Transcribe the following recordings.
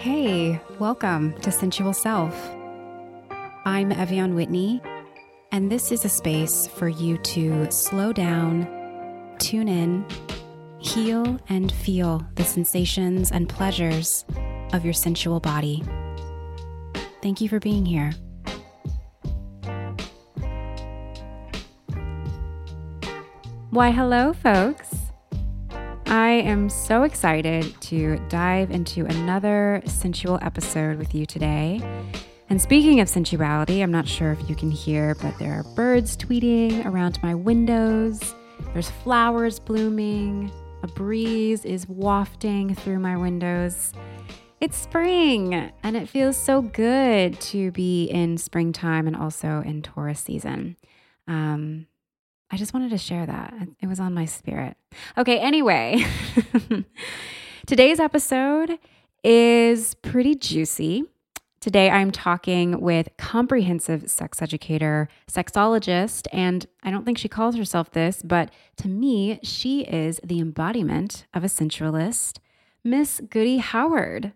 Hey, welcome to Sensual Self. I'm Evyan Whitney, and this is a space for you to slow down, tune in, heal, and feel the sensations and pleasures of your sensual body. Thank you for being here. Why, hello, folks. I am so excited to dive into another sensual episode with you today. And speaking of sensuality, I'm not sure if you can hear, but there are birds tweeting around my windows. There's flowers blooming. A breeze is wafting through my windows. It's spring, and it feels so good to be in springtime and also in Taurus season. Um, I just wanted to share that. It was on my spirit. Okay, anyway, today's episode is pretty juicy. Today, I'm talking with comprehensive sex educator, sexologist, and I don't think she calls herself this, but to me, she is the embodiment of a sensualist, Miss Goody Howard.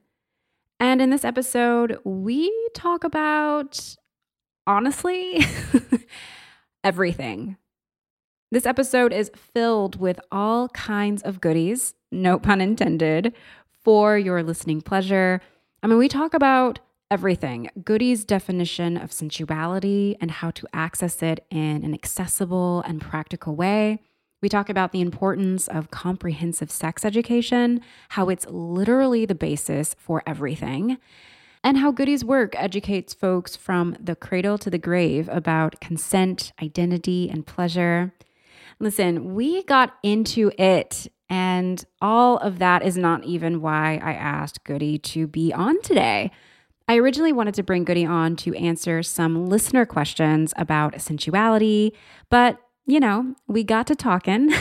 And in this episode, we talk about, honestly, everything this episode is filled with all kinds of goodies, no pun intended, for your listening pleasure. I mean, we talk about everything goodies definition of sensuality and how to access it in an accessible and practical way. We talk about the importance of comprehensive sex education, how it's literally the basis for everything, and how Goodies work educates folks from the cradle to the grave about consent, identity, and pleasure. Listen, we got into it, and all of that is not even why I asked Goody to be on today. I originally wanted to bring Goody on to answer some listener questions about sensuality, but you know, we got to talking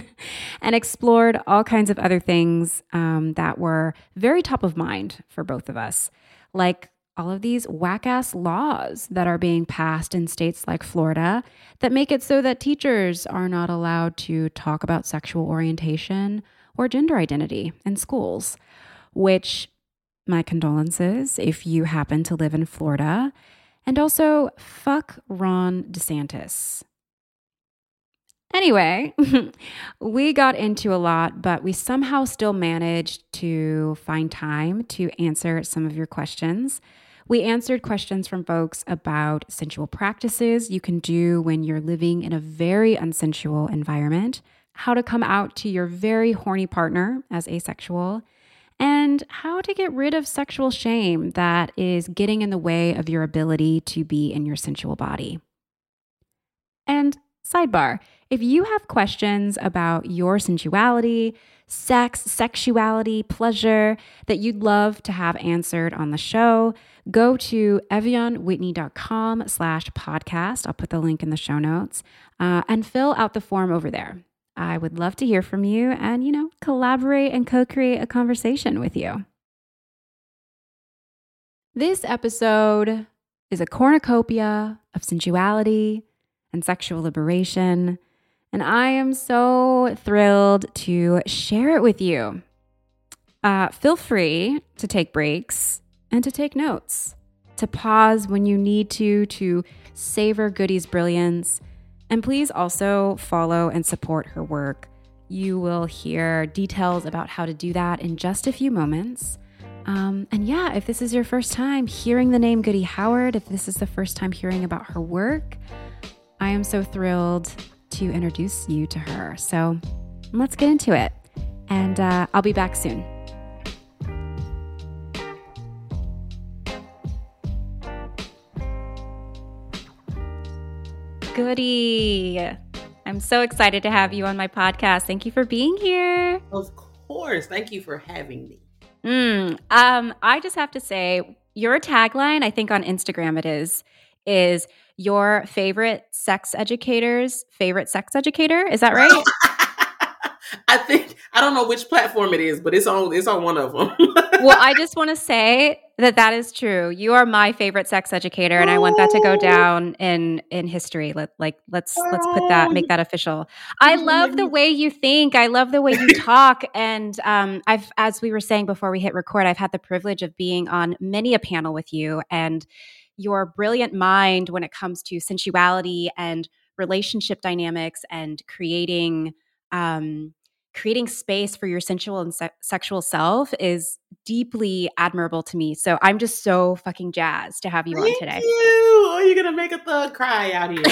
and explored all kinds of other things um, that were very top of mind for both of us, like all of these whack ass laws that are being passed in states like Florida that make it so that teachers are not allowed to talk about sexual orientation or gender identity in schools, which my condolences if you happen to live in Florida. And also, fuck Ron DeSantis. Anyway, we got into a lot, but we somehow still managed to find time to answer some of your questions. We answered questions from folks about sensual practices you can do when you're living in a very unsensual environment, how to come out to your very horny partner as asexual, and how to get rid of sexual shame that is getting in the way of your ability to be in your sensual body. And sidebar, if you have questions about your sensuality, sex, sexuality, pleasure that you'd love to have answered on the show, go to evyanwhitney.com slash podcast. I'll put the link in the show notes uh, and fill out the form over there. I would love to hear from you and, you know, collaborate and co create a conversation with you. This episode is a cornucopia of sensuality and sexual liberation and I am so thrilled to share it with you. uh, feel free to take breaks and to take notes, to pause when you need to, to savor Goody's brilliance. And please also follow and support her work. You will hear details about how to do that in just a few moments. Um, and yeah, if this is your first time hearing the name Goody Howard, if this is the first time hearing about her work, I am so thrilled to introduce you to her. So let's get into it. And uh, I'll be back soon. Goody. I'm so excited to have you on my podcast. Thank you for being here. Of course. Thank you for having me. Mm, um, I just have to say, your tagline, I think on Instagram it is, is your favorite sex educator's favorite sex educator. Is that right? I think I don't know which platform it is, but it's on it's on one of them. well, I just want to say that that is true. You are my favorite sex educator, and I want that to go down in in history. Let like let's let's put that make that official. I love the way you think. I love the way you talk, and um, I've as we were saying before we hit record, I've had the privilege of being on many a panel with you, and your brilliant mind when it comes to sensuality and relationship dynamics and creating um, creating space for your sensual and se- sexual self is deeply admirable to me. So I'm just so fucking jazzed to have you Thank on today. You. Oh, you're gonna make a thug cry out here.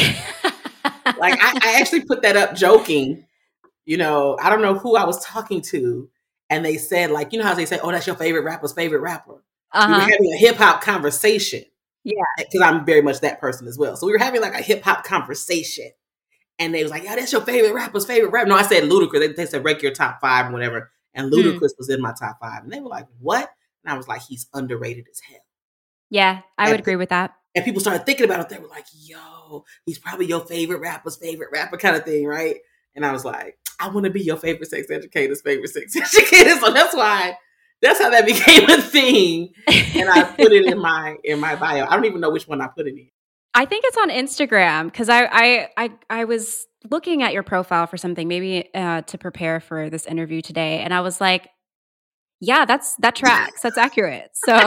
like I, I actually put that up joking. You know, I don't know who I was talking to, and they said like, you know how they say, "Oh, that's your favorite rapper's favorite rapper." Uh-huh. We were having a hip hop conversation. Yeah, because I'm very much that person as well. So we were having like a hip hop conversation, and they was like, "Yeah, that's your favorite rapper's favorite rapper." No, I said Ludacris. They, they said rank your top five and whatever, and Ludacris mm. was in my top five, and they were like, "What?" And I was like, "He's underrated as hell." Yeah, I and would agree with that. And people started thinking about it. They were like, "Yo, he's probably your favorite rapper's favorite rapper," kind of thing, right? And I was like, "I want to be your favorite sex educator's favorite sex educator," so that's why that's how that became a thing. And I put it in my in my bio. I don't even know which one I put it in. I think it's on Instagram because I, I I I was looking at your profile for something maybe uh, to prepare for this interview today, and I was like, "Yeah, that's that tracks. That's accurate." So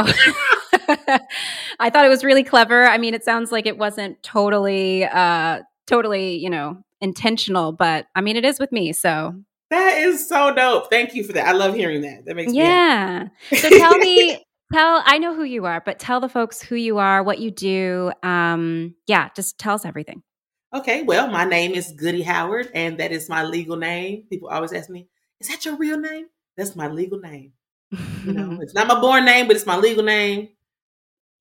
I thought it was really clever. I mean, it sounds like it wasn't totally uh, totally you know intentional, but I mean, it is with me. So that is so dope. Thank you for that. I love hearing that. That makes me yeah. Me so tell me, tell I know who you are, but tell the folks who you are, what you do. Um, yeah, just tell us everything. Okay, well, my name is Goody Howard, and that is my legal name. People always ask me, "Is that your real name?" That's my legal name. you know, it's not my born name, but it's my legal name.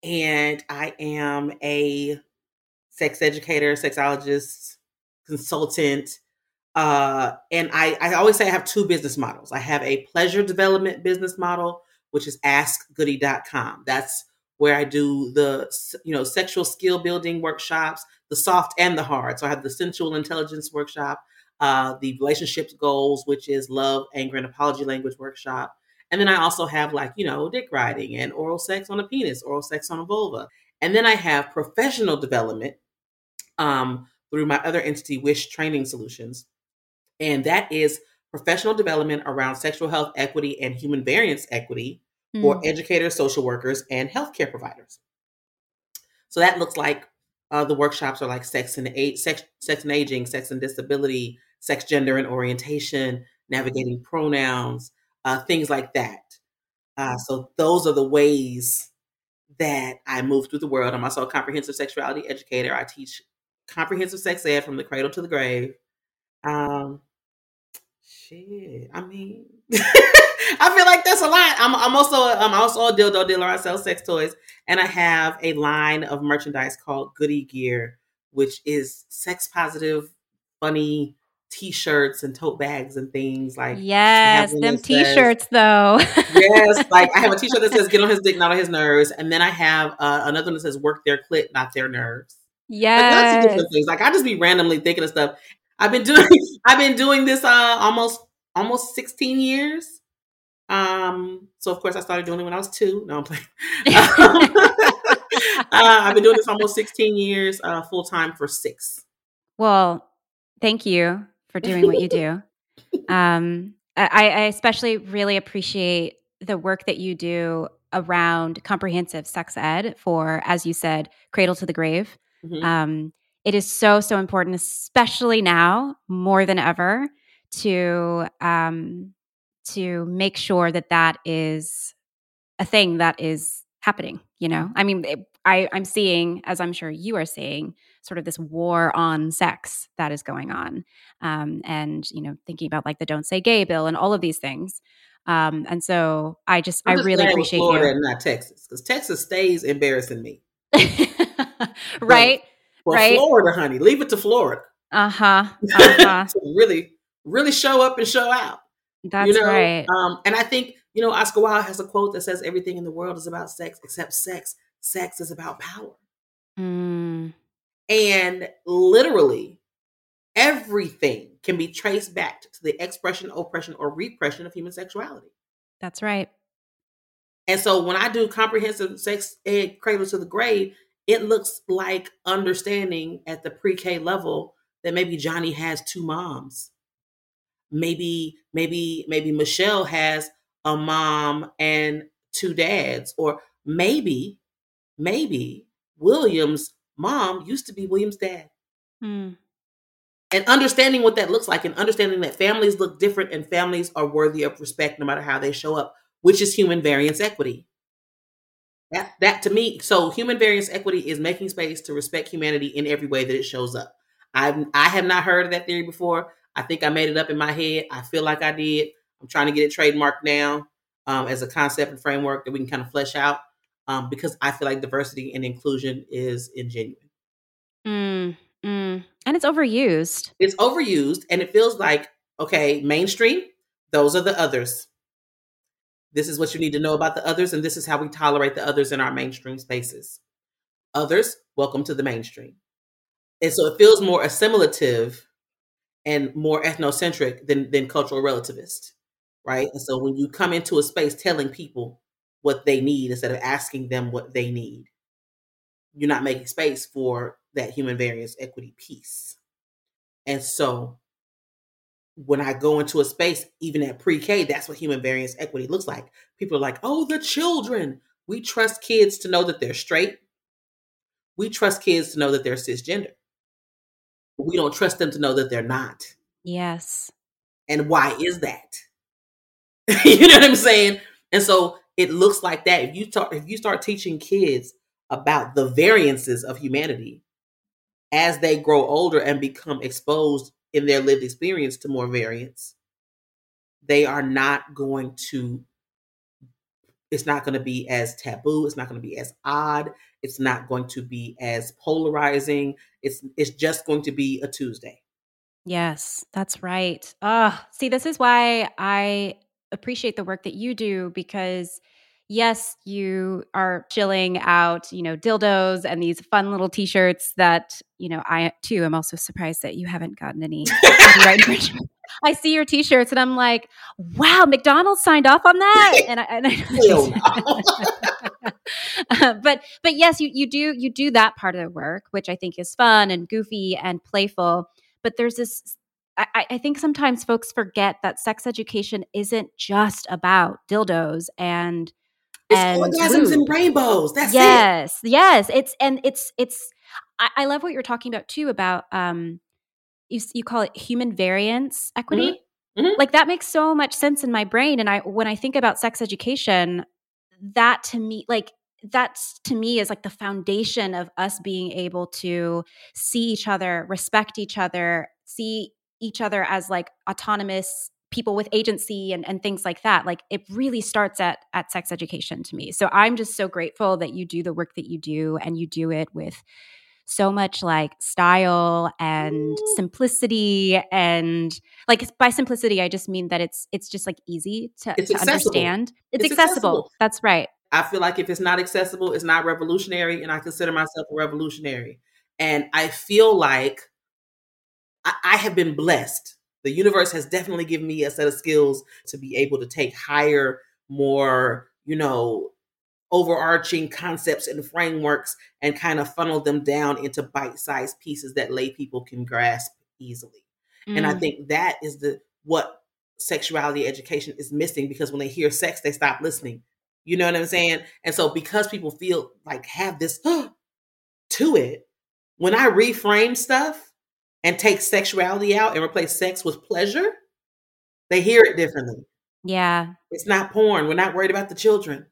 And I am a sex educator, sexologist, consultant, uh, and I, I always say I have two business models. I have a pleasure development business model, which is askgoody.com. That's where I do the you know sexual skill building workshops, the soft and the hard. So I have the sensual intelligence workshop, uh, the relationships goals, which is love, anger, and apology language workshop. And then I also have like, you know, dick riding and oral sex on a penis, oral sex on a vulva. And then I have professional development um, through my other entity, Wish Training Solutions, and that is professional development around sexual health equity and human variance equity mm. for educators, social workers, and healthcare providers. So that looks like uh, the workshops are like sex and age, sex, sex and aging, sex and disability, sex, gender, and orientation, navigating pronouns, uh, things like that. Uh, so those are the ways that I move through the world. I'm also a comprehensive sexuality educator. I teach comprehensive sex ed from the cradle to the grave. Um, shit. I mean, I feel like that's a lot. I'm, I'm also I'm also a dildo dealer. I sell sex toys, and I have a line of merchandise called Goody Gear, which is sex positive, funny t-shirts and tote bags and things like yes them t-shirts though yes like i have a t-shirt that says get on his dick not on his nerves and then i have uh, another one that says work their clit not their nerves yes like, different things like i just be randomly thinking of stuff I've been doing I've been doing this uh almost almost 16 years. Um, so of course I started doing it when I was two. No, I'm playing. um, uh, I've been doing this almost 16 years, uh, full time for six. Well, thank you for doing what you do. Um, I, I especially really appreciate the work that you do around comprehensive sex ed for, as you said, cradle to the grave. Mm-hmm. Um, it is so so important, especially now more than ever, to um, to make sure that that is a thing that is happening. You know, I mean, it, I, I'm seeing, as I'm sure you are seeing, sort of this war on sex that is going on, um, and you know, thinking about like the "Don't Say Gay" bill and all of these things. Um, and so I just, I'm I really appreciate Florida you. and not Texas, because Texas stays embarrassing me. right. Well, right. Florida, honey, leave it to Florida. Uh huh. Uh-huh. to really, really show up and show out. That's you know? right. Um, and I think you know Oscar Wilde has a quote that says, "Everything in the world is about sex except sex. Sex is about power." Mm. And literally, everything can be traced back to the expression, oppression, or repression of human sexuality. That's right. And so when I do comprehensive sex ed cradle to the grave, it looks like understanding at the pre-K level that maybe Johnny has two moms. Maybe, maybe, maybe Michelle has a mom and two dads, or maybe, maybe William's mom used to be William's dad. Mm. And understanding what that looks like and understanding that families look different and families are worthy of respect no matter how they show up, which is human variance equity. That, that to me, so human variance equity is making space to respect humanity in every way that it shows up. I've I have not heard of that theory before. I think I made it up in my head. I feel like I did. I'm trying to get it trademarked now um, as a concept and framework that we can kind of flesh out um, because I feel like diversity and inclusion is ingenuine. Mm, mm. And it's overused. It's overused, and it feels like okay, mainstream. Those are the others. This is what you need to know about the others, and this is how we tolerate the others in our mainstream spaces. Others, welcome to the mainstream. And so it feels more assimilative and more ethnocentric than, than cultural relativist, right? And so when you come into a space telling people what they need instead of asking them what they need, you're not making space for that human variance equity piece. And so when I go into a space, even at pre K, that's what human variance equity looks like. People are like, oh, the children. We trust kids to know that they're straight. We trust kids to know that they're cisgender. We don't trust them to know that they're not. Yes. And why is that? you know what I'm saying? And so it looks like that. If you start if you start teaching kids about the variances of humanity as they grow older and become exposed in their lived experience to more variance, they are not going to it's not going to be as taboo it's not going to be as odd it's not going to be as polarizing it's it's just going to be a tuesday. Yes that's right. Ah see this is why i appreciate the work that you do because yes, you are chilling out, you know, dildos and these fun little t-shirts that, you know, I too am also surprised that you haven't gotten any I see your t-shirts and I'm like, wow, McDonald's signed off on that. And I, and I but but yes, you you do you do that part of the work, which I think is fun and goofy and playful. But there's this I, I, think sometimes folks forget that sex education isn't just about dildos and it's and orgasms and rainbows. That's yes, it. Yes, It's and it's it's. I, I, love what you're talking about too. About um, you you call it human variance equity. Mm-hmm. Mm-hmm. Like that makes so much sense in my brain. And I when I think about sex education, that to me like that's to me is like the foundation of us being able to see each other, respect each other, see each other as like autonomous people with agency and, and things like that like it really starts at at sex education to me. So i'm just so grateful that you do the work that you do and you do it with so much like style and simplicity and like by simplicity i just mean that it's it's just like easy to, to understand. It's, it's accessible. accessible. That's right. I feel like if it's not accessible it's not revolutionary and i consider myself a revolutionary. And i feel like I, I have been blessed the universe has definitely given me a set of skills to be able to take higher, more, you know, overarching concepts and frameworks and kind of funnel them down into bite-sized pieces that lay people can grasp easily. Mm. And I mm. think that is the what sexuality education is missing because when they hear sex, they stop listening. You know what I'm saying? And so because people feel like have this to it, when I reframe stuff and take sexuality out and replace sex with pleasure, they hear it differently. Yeah. It's not porn. We're not worried about the children.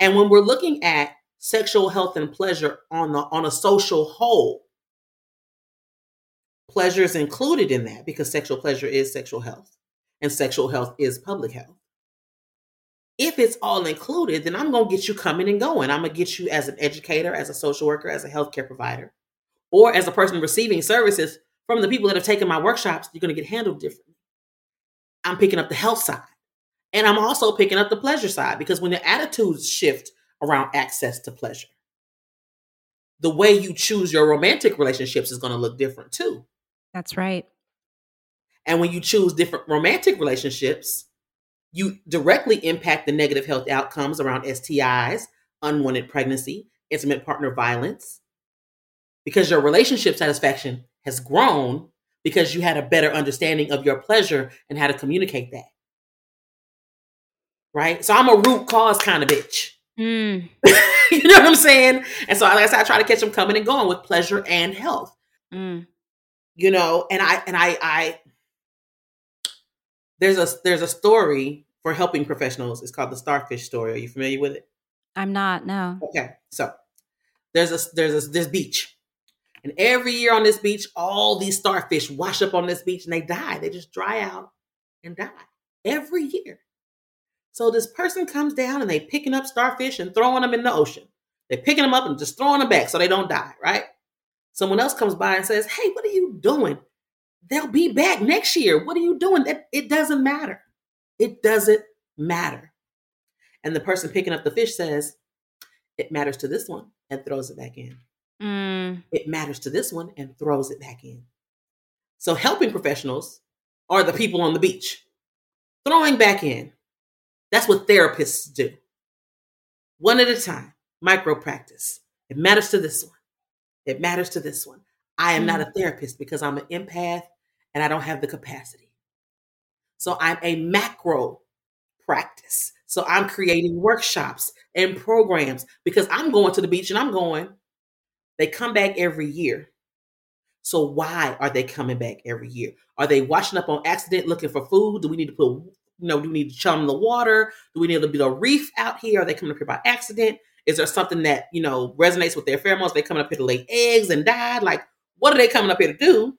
And when we're looking at sexual health and pleasure on the on a social whole, pleasure is included in that because sexual pleasure is sexual health and sexual health is public health. If it's all included, then I'm going to get you coming and going. I'm going to get you as an educator, as a social worker, as a healthcare provider, or as a person receiving services from the people that have taken my workshops. You're going to get handled differently. I'm picking up the health side. And I'm also picking up the pleasure side because when the attitudes shift around access to pleasure, the way you choose your romantic relationships is going to look different too. That's right. And when you choose different romantic relationships, you directly impact the negative health outcomes around STIs, unwanted pregnancy, intimate partner violence, because your relationship satisfaction has grown because you had a better understanding of your pleasure and how to communicate that. Right? So I'm a root cause kind of bitch. Mm. you know what I'm saying? And so, like I said, I try to catch them coming and going with pleasure and health. Mm. You know, and I and I I there's a there's a story for helping professionals. It's called the starfish story. Are you familiar with it? I'm not. No. Okay, so there's a there's a this beach, and every year on this beach, all these starfish wash up on this beach and they die. They just dry out and die every year. So this person comes down and they picking up starfish and throwing them in the ocean. They're picking them up and just throwing them back so they don't die, right? Someone else comes by and says, "Hey, what are you doing? They'll be back next year. What are you doing? That it doesn't matter. It doesn't matter." And the person picking up the fish says, "It matters to this one," and throws it back in. Mm. It matters to this one and throws it back in. So helping professionals are the people on the beach throwing back in that's what therapists do. One at a time, micro practice. It matters to this one. It matters to this one. I am not a therapist because I'm an empath and I don't have the capacity. So I'm a macro practice. So I'm creating workshops and programs because I'm going to the beach and I'm going. They come back every year. So why are they coming back every year? Are they washing up on accident looking for food? Do we need to put you know, do we need to chum the water? Do we need to build a reef out here? Are they coming up here by accident? Is there something that, you know, resonates with their pheromones? They coming up here to lay eggs and die? Like, what are they coming up here to do?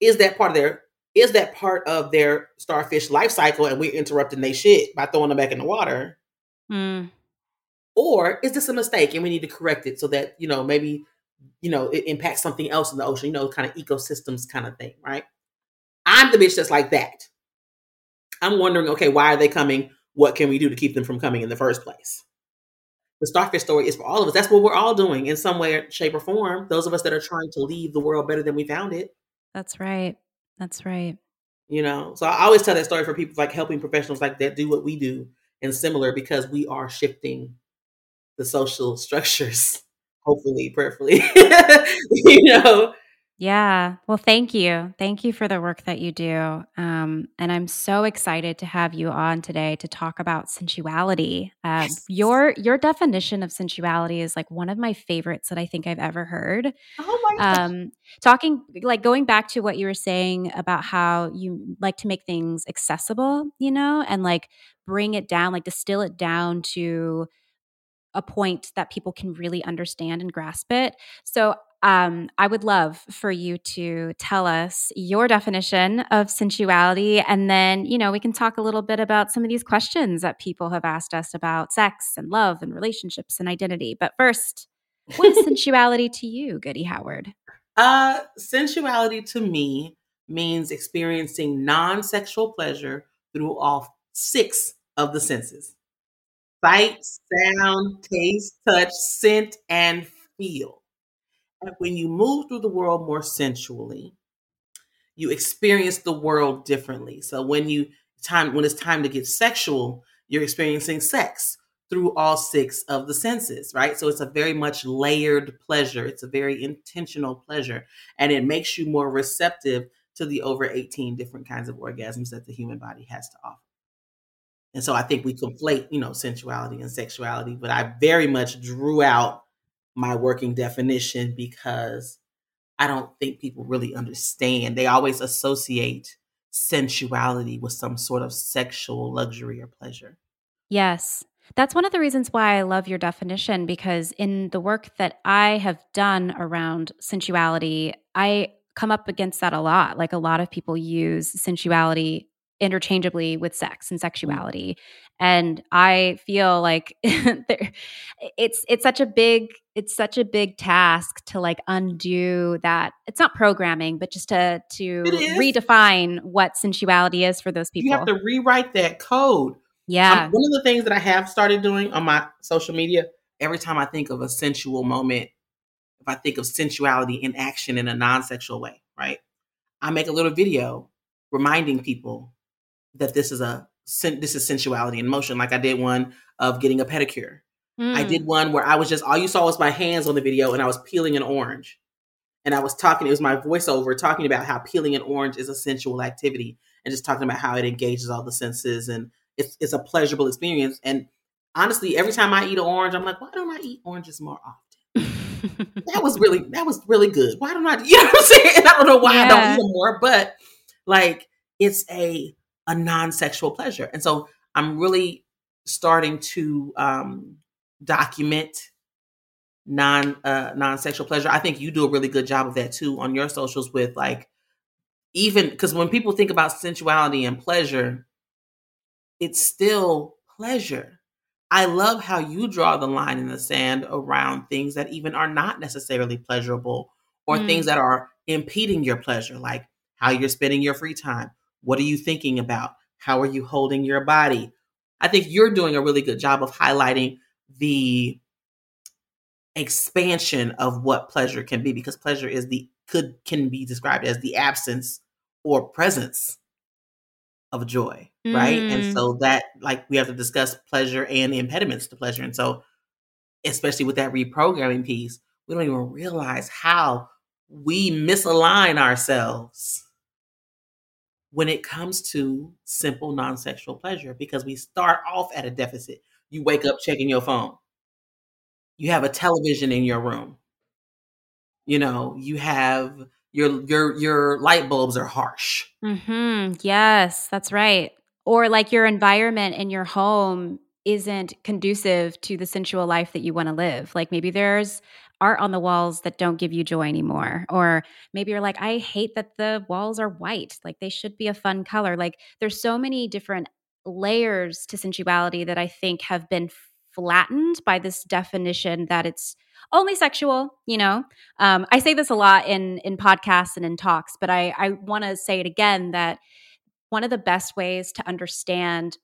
Is that part of their is that part of their starfish life cycle and we're interrupting their shit by throwing them back in the water? Mm. Or is this a mistake and we need to correct it so that, you know, maybe, you know, it impacts something else in the ocean, you know, kind of ecosystems kind of thing, right? I'm the bitch that's like that. I'm wondering, okay, why are they coming? What can we do to keep them from coming in the first place? The starfish story is for all of us. That's what we're all doing in some way, shape, or form. Those of us that are trying to leave the world better than we found it. That's right. That's right. You know, so I always tell that story for people like helping professionals like that do what we do and similar because we are shifting the social structures, hopefully, prayerfully. you know, yeah. Well, thank you. Thank you for the work that you do. Um, and I'm so excited to have you on today to talk about sensuality. Uh, yes. Your your definition of sensuality is like one of my favorites that I think I've ever heard. Oh my gosh. Um, talking like going back to what you were saying about how you like to make things accessible, you know, and like bring it down, like distill it down to a point that people can really understand and grasp it. So um, I would love for you to tell us your definition of sensuality. And then, you know, we can talk a little bit about some of these questions that people have asked us about sex and love and relationships and identity. But first, what is sensuality to you, Goody Howard? Uh, sensuality to me means experiencing non sexual pleasure through all six of the senses sight, sound, taste, touch, scent, and feel And when you move through the world more sensually, you experience the world differently. So when you time when it's time to get sexual, you're experiencing sex through all six of the senses, right? So it's a very much layered pleasure. It's a very intentional pleasure and it makes you more receptive to the over 18 different kinds of orgasms that the human body has to offer. And so I think we conflate, you know, sensuality and sexuality, but I very much drew out my working definition because I don't think people really understand. They always associate sensuality with some sort of sexual luxury or pleasure. Yes. That's one of the reasons why I love your definition because in the work that I have done around sensuality, I come up against that a lot. Like a lot of people use sensuality interchangeably with sex and mm. sexuality. And i feel like it's it's such a big it's such a big task to like undo that. It's not programming but just to to redefine what sensuality is for those people you have to rewrite that code. Yeah. um, one of the things that i have started doing on my social media every time i think of a sensual moment if i think of sensuality in action in a non-sexual way right? I make a little video reminding people that this is a this is sensuality in motion. Like I did one of getting a pedicure. Mm. I did hmm. one where I was just all you saw was my hands on the video, and I was peeling an orange, and I was talking. It was my voiceover talking about how peeling an orange is a sensual activity, and just talking about how it engages all the senses, and it's it's a pleasurable experience. And honestly, every time I eat an orange, I'm like, why don't I eat oranges more often? that was really that was really good. Why don't I? You know what I'm saying? And I don't know why yeah. I don't eat them more, but like it's a a non-sexual pleasure. And so I'm really starting to um, document non uh, non-sexual pleasure. I think you do a really good job of that too on your socials with like even because when people think about sensuality and pleasure, it's still pleasure. I love how you draw the line in the sand around things that even are not necessarily pleasurable or mm. things that are impeding your pleasure, like how you're spending your free time, what are you thinking about? How are you holding your body? I think you're doing a really good job of highlighting the expansion of what pleasure can be because pleasure is the could can be described as the absence or presence of joy, mm. right? And mm. so that like we have to discuss pleasure and the impediments to pleasure. And so especially with that reprogramming piece, we don't even realize how we misalign ourselves when it comes to simple non sexual pleasure because we start off at a deficit. You wake up checking your phone, you have a television in your room, you know, you have your your your light bulbs are harsh. Mm-hmm. Yes, that's right. Or like your environment in your home isn't conducive to the sensual life that you want to live. Like maybe there's art on the walls that don't give you joy anymore. Or maybe you're like, I hate that the walls are white. Like they should be a fun color. Like there's so many different layers to sensuality that I think have been flattened by this definition that it's only sexual you know um, i say this a lot in in podcasts and in talks but i i want to say it again that one of the best ways to understand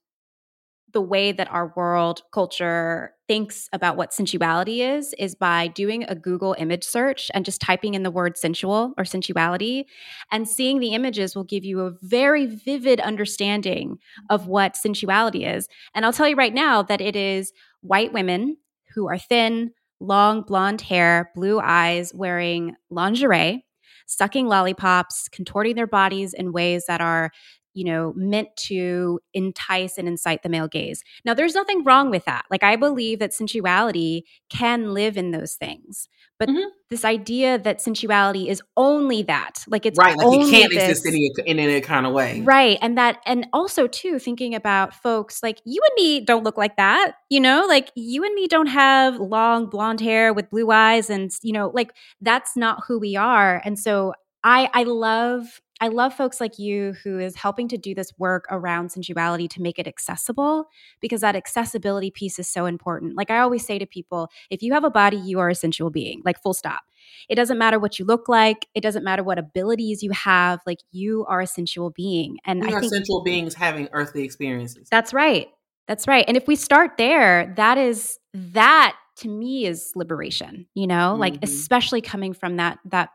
the way that our world culture thinks about what sensuality is is by doing a Google image search and just typing in the word sensual or sensuality and seeing the images will give you a very vivid understanding of what sensuality is. And I'll tell you right now that it is white women who are thin, long blonde hair, blue eyes, wearing lingerie, sucking lollipops, contorting their bodies in ways that are you know, meant to entice and incite the male gaze. Now, there's nothing wrong with that. Like, I believe that sensuality can live in those things. But mm-hmm. this idea that sensuality is only that, like it's right, like it can't this, exist in any, in any kind of way, right? And that, and also too, thinking about folks like you and me don't look like that, you know, like you and me don't have long blonde hair with blue eyes, and you know, like that's not who we are. And so, I I love I love folks like you who is helping to do this work around sensuality to make it accessible because that accessibility piece is so important. Like I always say to people, if you have a body, you are a sensual being, like full stop. It doesn't matter what you look like, it doesn't matter what abilities you have, like you are a sensual being. And we I are think sensual beings having earthly experiences. That's right. That's right. And if we start there, that is that to me is liberation, you know? Mm-hmm. Like especially coming from that that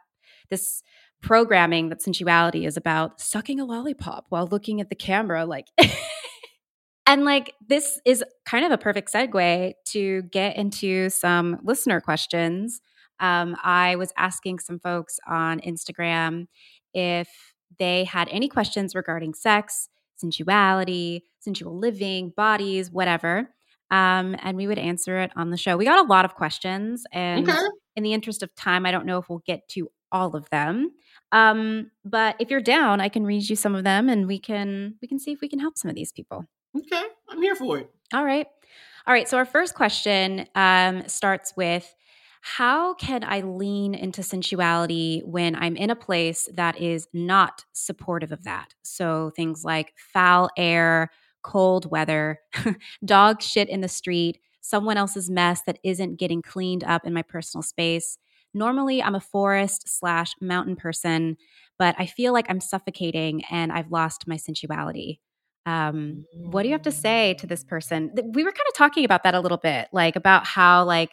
this programming that sensuality is about sucking a lollipop while looking at the camera like and like this is kind of a perfect segue to get into some listener questions um, i was asking some folks on instagram if they had any questions regarding sex, sensuality, sensual living, bodies, whatever. Um, and we would answer it on the show. We got a lot of questions, and Okay. in the interest of time, I don't know if we'll get to all of them. Um, but if you're down, I can read you some of them, and we can we can see if we can help some of these people. Okay. I'm here for it. All right. All right. So our first question um, starts with How can I lean into sensuality when I'm in a place that is not supportive of that? So things like foul air, cold weather, dog shit in the street, someone else's mess that isn't getting cleaned up in my personal space. Normally, I'm a forest slash mountain person, but I feel like I'm suffocating and I've lost my sensuality. Um, what do you have to say to this person? We were kind of talking about that a little bit, like about how like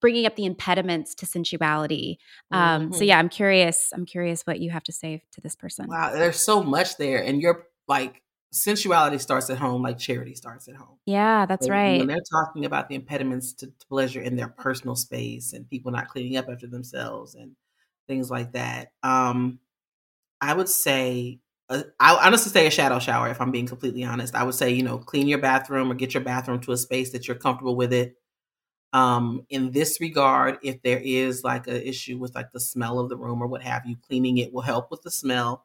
bringing up the impediments to sensuality. Um, so Mhm. yeah, I'm curious. I'm curious what you have to say to this person. Wow, there's so much there. And you're like, sensuality starts at home, like charity starts at home. Yeah, that's So right. When they're talking about the impediments to, to pleasure in their personal space and people not cleaning up after themselves and things like that, um, I would say, uh, I honestly say a shadow shower. If I'm being completely honest, I would say you know clean your bathroom or get your bathroom to a space that you're comfortable with it. Um, in this regard, if there is like an issue with like the smell of the room or what have you, cleaning it will help with the smell.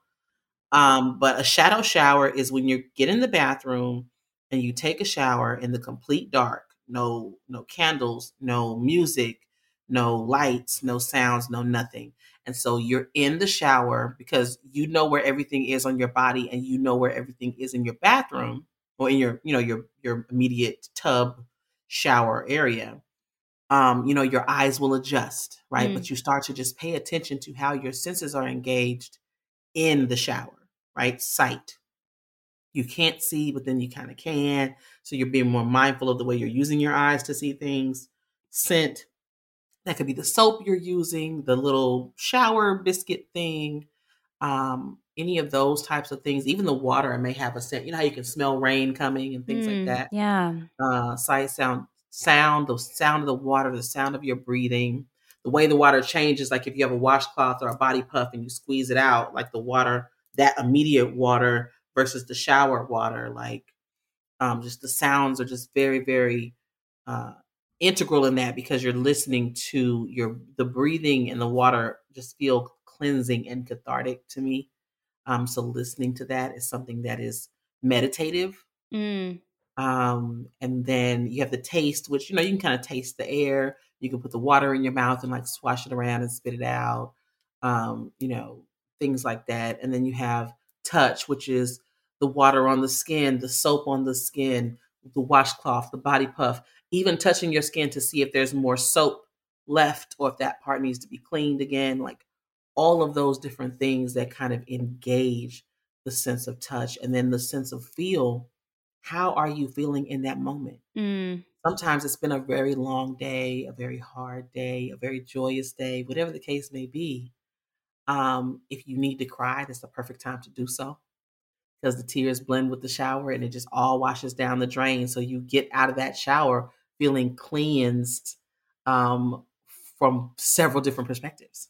Um, but a shadow shower is when you get in the bathroom and you take a shower in the complete dark, no no candles, no music, no lights, no sounds, no nothing. And so you're in the shower because you know where everything is on your body and you know where everything is in your bathroom or in your, you know, your your immediate tub shower area. Um, you know, your eyes will adjust, right? Mm. But you start to just pay attention to how your senses are engaged in the shower, right? Sight. You can't see, but then you kind of can. So you're being more mindful of the way you're using your eyes to see things. Scent. That could be the soap you're using, the little shower biscuit thing, um, any of those types of things. Even the water may have a scent. You know how you can smell rain coming and things like Mm, that Yeah. uh, sight, sound, sound, the sound of the water, the sound of your breathing, the way the water changes. Like if you have a washcloth or a body puff and you squeeze it out, like the water, that immediate water versus the shower water, like um, just the sounds are just very, very uh, integral in that because you're listening to your the breathing and the water just feel cleansing and cathartic to me. Um, so listening to that is something that is meditative Mm, um, and then you have the taste, which you know you can kind of taste the air. You can put the water in your mouth and like swash it around and spit it out. Um, you know things like that. And then you have touch, which is the water on the skin, the soap on the skin, the washcloth, the body puff, even touching your skin to see if there's more soap left or if that part needs to be cleaned again. Like all of those different things that kind of engage the sense of touch and then the sense of feel how are you feeling in that moment? mm, Sometimes it's been a very long day, a very hard day, a very joyous day, whatever the case may be. Um, if you need to cry, that's the perfect time to do so because the tears blend with the shower and it just all washes down the drain. So you get out of that shower feeling cleansed um, from several different perspectives.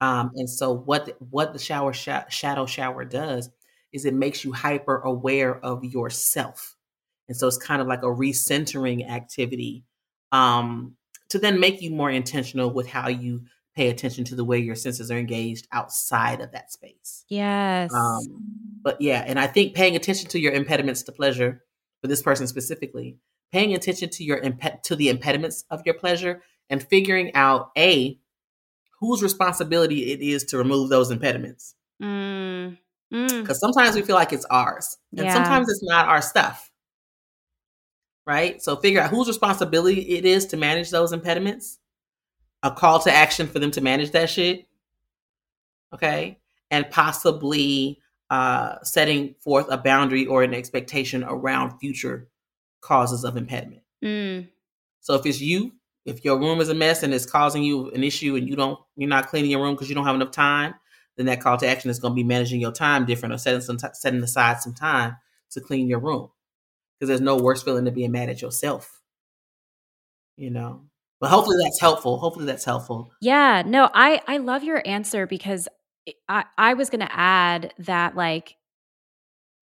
Um, and so what the, what the shower sha- shadow shower does is it makes you hyper aware of yourself. And so it's kind of like a recentering activity um, to then make you more intentional with how you pay attention to the way your senses are engaged outside of that space. yes. Um, but yeah, and I think paying attention to your impediments to pleasure for this person specifically, paying attention to your imp- to the impediments of your pleasure and figuring out a whose responsibility it is to remove those impediments. Mm, mm, Because sometimes we feel like it's ours, and Yeah. sometimes it's not our stuff. Right? So figure out whose responsibility it is to manage those impediments. A call to action for them to manage that shit. Okay. And possibly uh, setting forth a boundary or an expectation around future causes of impediment. mm, So if it's you, if your room is a mess and it's causing you an issue and you don't you're not cleaning your room because you don't have enough time, then that call to action is going to be managing your time different or setting some t- setting aside some time to clean your room. Because there's no worse feeling than being mad at yourself. You know. But hopefully that's helpful. Hopefully that's helpful. Yeah, no, I I love your answer because I, I was going to add that like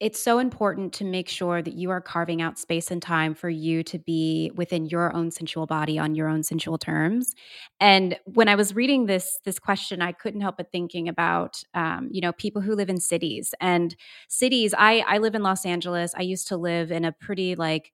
it's so important to make sure that you are carving out space and time for you to be within your own sensual body on your own sensual terms and when i was reading this this question i couldn't help but thinking about um, you know people who live in cities and cities i i live in los angeles i used to live in a pretty like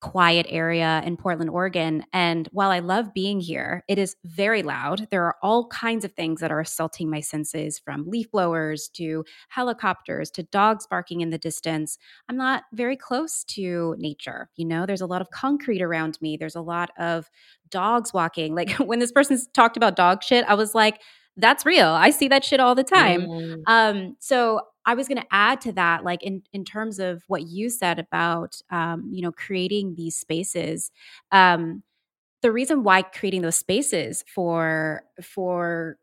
quiet area in Portland, Oregon. And while I love being here, it is very loud. There are all kinds of things that are assaulting my senses from leaf blowers to helicopters to dogs barking in the distance. I'm not very close to nature. You know, there's a lot of concrete around me, there's a lot of dogs walking. Like when this person talked about dog shit, I was like, that's real. I see that shit all the time. Mm. Um, so I was going to add to that, like in in terms of what you said about, um, you know, creating these spaces. Um, the reason why creating those spaces for for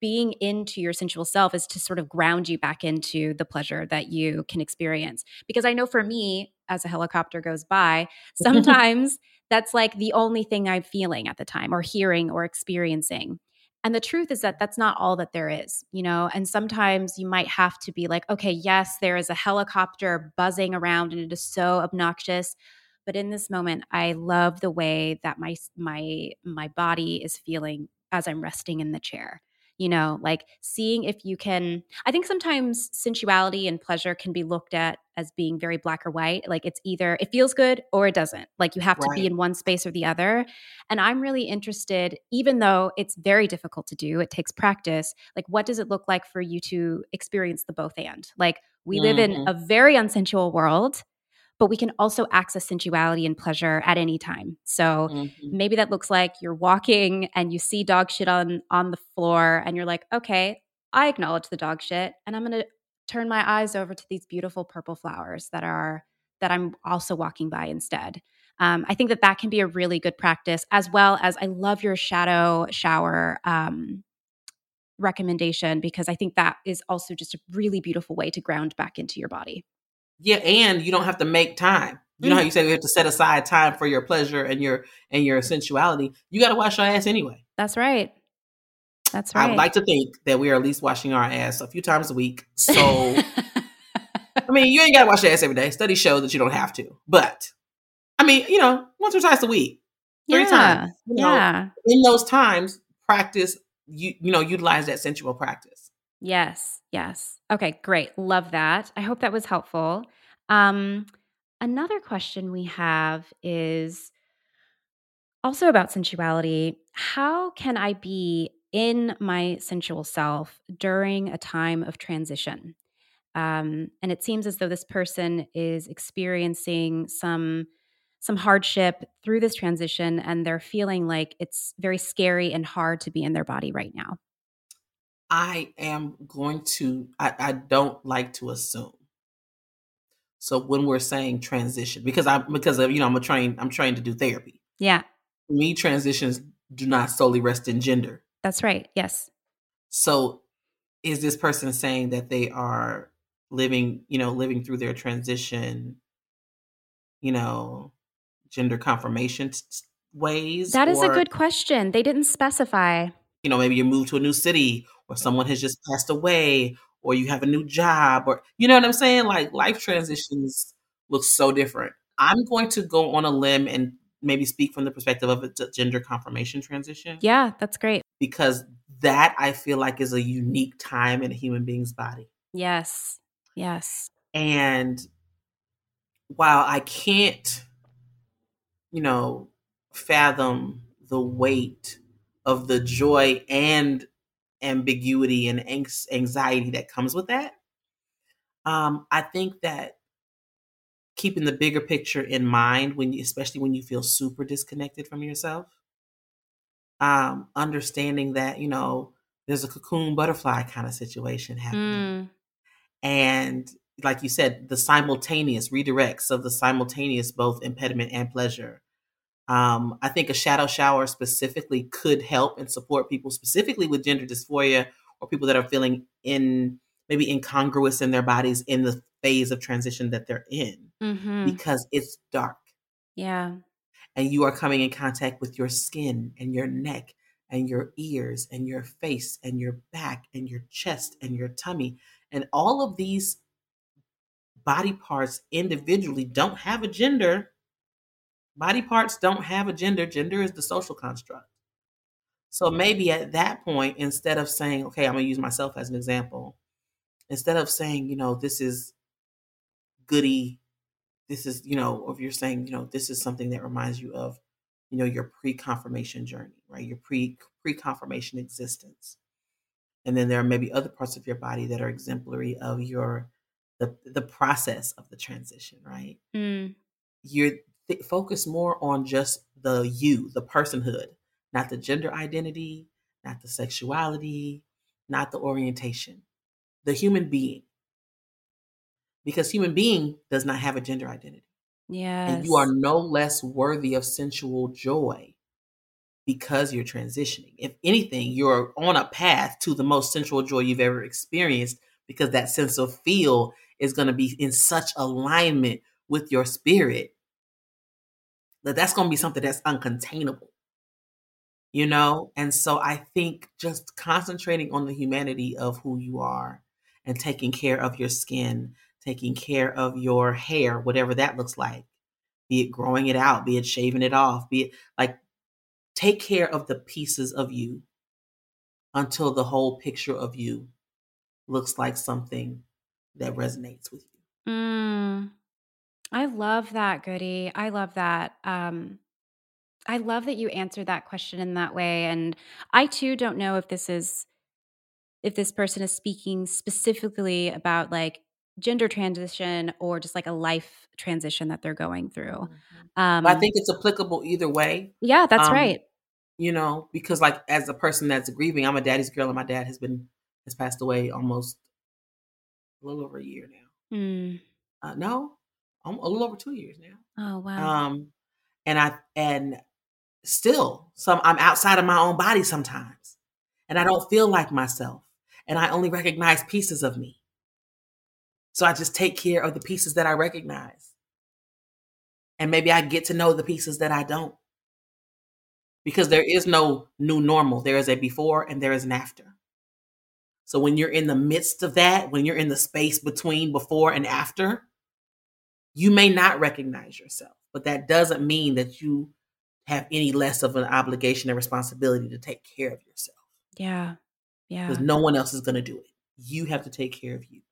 being into your sensual self is to sort of ground you back into the pleasure that you can experience. Because I know for me, as a helicopter goes by, sometimes that's like the only thing I'm feeling at the time, or hearing, or experiencing. And the truth is that that's not all that there is, you know? And sometimes you might have to be like, okay, yes, there is a helicopter buzzing around and it is so obnoxious. But in this moment, I love the way that my my my body is feeling as I'm resting in the chair you know like seeing if you can i think sometimes sensuality and pleasure can be looked at as being very black or white like it's either it feels good or it doesn't like you have right. to be in one space or the other and i'm really interested even though it's very difficult to do it takes practice like what does it look like for you to experience the both and like we mm-hmm. live in mm-hmm. a very unsensual world but we can also access sensuality and pleasure at any time. So mm-hmm. maybe that looks like you're walking and you see dog shit on on the floor and you're like, "Okay, I acknowledge the dog shit and I'm going to turn my eyes over to these beautiful purple flowers that are that I'm also walking by instead." Um, I think that that can be a really good practice, as well as I love your shadow shower um, recommendation because I think that is also just a really beautiful way to ground back into your body. Yeah, and you don't have to make time. You mm-hmm. know how you say you have to set aside time for your pleasure and your and your sensuality. You got to wash your ass anyway. That's right. That's right. I would like to think that we are at least washing our ass a few times a week. So, I mean, you ain't got to wash your ass every day. Studies show that you don't have to. But, I mean, you know, once or twice a week, three yeah. times. You know, yeah. In those times, practice. You you know, utilize that sensual practice. Yes. Yes. Okay, great. Love that. I hope that was helpful. Um, another question we have is also about sensuality. How can I be in my sensual self during a time of transition? Um, and it seems as though this person is experiencing some some hardship through this transition and they're feeling like it's very scary and hard to be in their body right now. I am going to, I, I don't like to assume. So when we're saying transition, because I'm because of you know I'm a trained I'm trained to do therapy. Yeah. me, transitions do not solely rest in gender. That's right. Yes. So is this person saying that they are living, you know, living through their transition, you know, gender confirmation t- ways? That is or, a good question. They didn't specify. You know, maybe you move to a new city or someone has just passed away or you have a new job or you know what I'm saying? Like life transitions look so different. I'm going to go on a limb and maybe speak from the perspective of a gender confirmation transition. Yeah, that's great. Because that I feel like is a unique time in a human being's body. Yes. Yes. And while I can't, you know, fathom the weight of the joy and ambiguity and anxiety that comes with that. Um, I think that keeping the bigger picture in mind when you, especially when you feel super disconnected from yourself, um, understanding that you know there's a cocoon butterfly kind of situation happening, mm. and like you said, the simultaneous redirects of the simultaneous both impediment and pleasure um, I think a shadow shower specifically could help and support people specifically with gender dysphoria or people that are feeling in maybe incongruous in their bodies in the phase of transition that they're in mm-hmm. because it's dark. Yeah. And you are coming in contact with your skin and your neck and your ears and your face and your back and your chest and your tummy. And all of these body parts individually don't have a gender. Body parts don't have a gender. Gender is the social construct. So maybe at that point, instead of saying, okay, I'm going to use myself as an example, instead of saying, you know, this is goody, this is, you know, or if you're saying, you know, this is something that reminds you of, you know, your pre-confirmation journey, right? Your pre pre-confirmation existence. And then there are maybe other parts of your body that are exemplary of your the the process of the transition, right? Mm. You're th- focus more on just the you, the personhood, not the gender identity, not the sexuality, not the orientation, the human being. Because human being does not have a gender identity. Yeah. And you are no less worthy of sensual joy because you're transitioning. If anything, you're on a path to the most sensual joy you've ever experienced because that sense of feel is going to be in such alignment with your spirit that that's going to be something that's uncontainable you know and so i think just concentrating on the humanity of who you are and taking care of your skin taking care of your hair whatever that looks like be it growing it out be it shaving it off be it like take care of the pieces of you until the whole picture of you looks like something that resonates with you Mm. I love that, Goody. I love that. Um, I love that you answered that question in that way. And I too don't know if this is if this person is speaking specifically about like gender transition or just like a life transition that they're going through. Um, I think it's applicable either way. yeah, that's um, right. You know, because like as a person that's grieving, I'm a daddy's girl, and my dad has been has passed away almost a little over a year now. Mm. Uh, no, a little over two years now. Oh wow. Um, and I and still some I'm outside of my own body sometimes, and I don't feel like myself, and I only recognize pieces of me. So I just take care of the pieces that I recognize, and maybe I get to know the pieces that I don't, because there is no new normal. There is a before and there is an after. So when you're in the midst of that, when you're in the space between before and after, you may not recognize yourself, but that doesn't mean that you have any less of an obligation and responsibility to take care of yourself yeah. Yeah. because no one else is going to do it. You have to take care of you.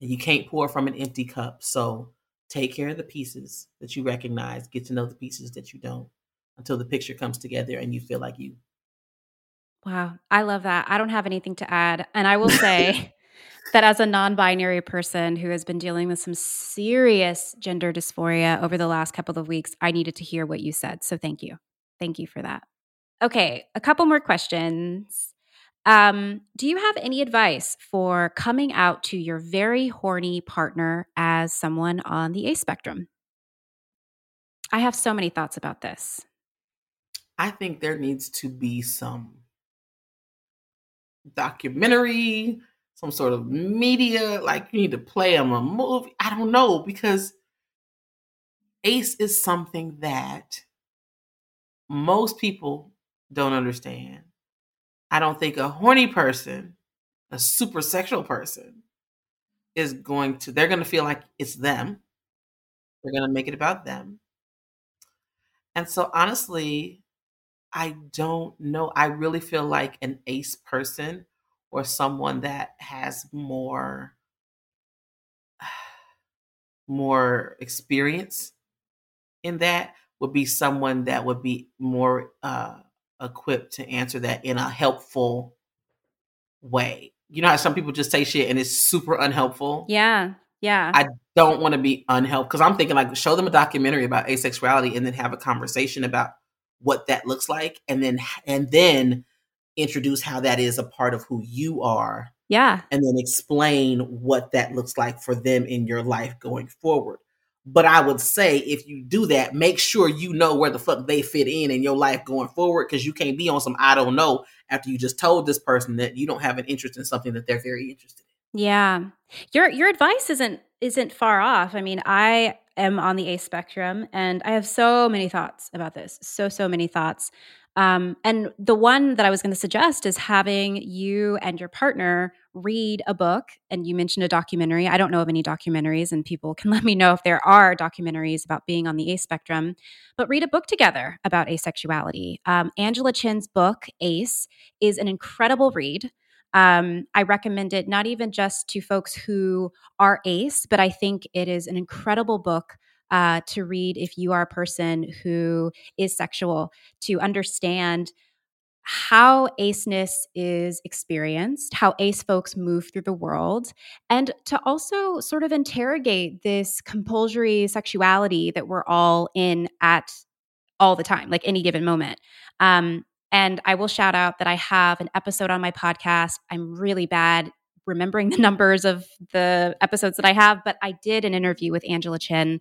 And you can't pour from an empty cup. So take care of the pieces that you recognize, get to know the pieces that you don't until the picture comes together and you feel like you. Wow. I love that. I don't have anything to add. And I will say that as a non binary person who has been dealing with some serious gender dysphoria over the last couple of weeks, I needed to hear what you said. So thank you. Thank you for that. Okay. A couple more questions. Um, do you have any advice for coming out to your very horny partner as someone on the A spectrum? I have so many thoughts about this. I think there needs to be some documentary, some sort of media, like you need to play them a movie. I don't know, because ACE is something that most people don't understand. I don't think a horny person, a super sexual person, is going to, they're going to feel like it's them. They're going to make it about them. And so, honestly, I don't know. I really feel like an ace person or someone that has more more experience in that would be someone that would be more uh, equipped to answer that in a helpful way. You know how some people just say shit and it's super unhelpful. Yeah. Yeah. I don't want to be unhelpful because I'm thinking like show them a documentary about asexuality and then have a conversation about what that looks like and then and then introduce how that is a part of who you are yeah. and then explain what that looks like for them in your life going forward. But I would say if you do that, make sure you know where the fuck they fit in in your life going forward because you can't be on some I don't know after you just told this person that you don't have an interest in something that they're very interested in. Yeah. Your your advice isn't isn't far off. I mean, I am on the A spectrum, and I have so many thoughts about this. So, so many thoughts. Um, and the one that I was going to suggest is having you and your partner read a book. And you mentioned a documentary. I don't know of any documentaries, and people can let me know if there are documentaries about being on the ACE spectrum. But read a book together about asexuality. Um, Angela Chen's book, ACE, is an incredible read. Um, I recommend it not even just to folks who are ACE, but I think it is an incredible book uh, to read if you are a person who is sexual to understand how aceness is experienced, how ace folks move through the world, and to also sort of interrogate this compulsory sexuality that we're all in at all the time, like any given moment. Um, and I will shout out that I have an episode on my podcast. I'm really bad remembering the numbers of the episodes that I have, but I did an interview with Angela Chen.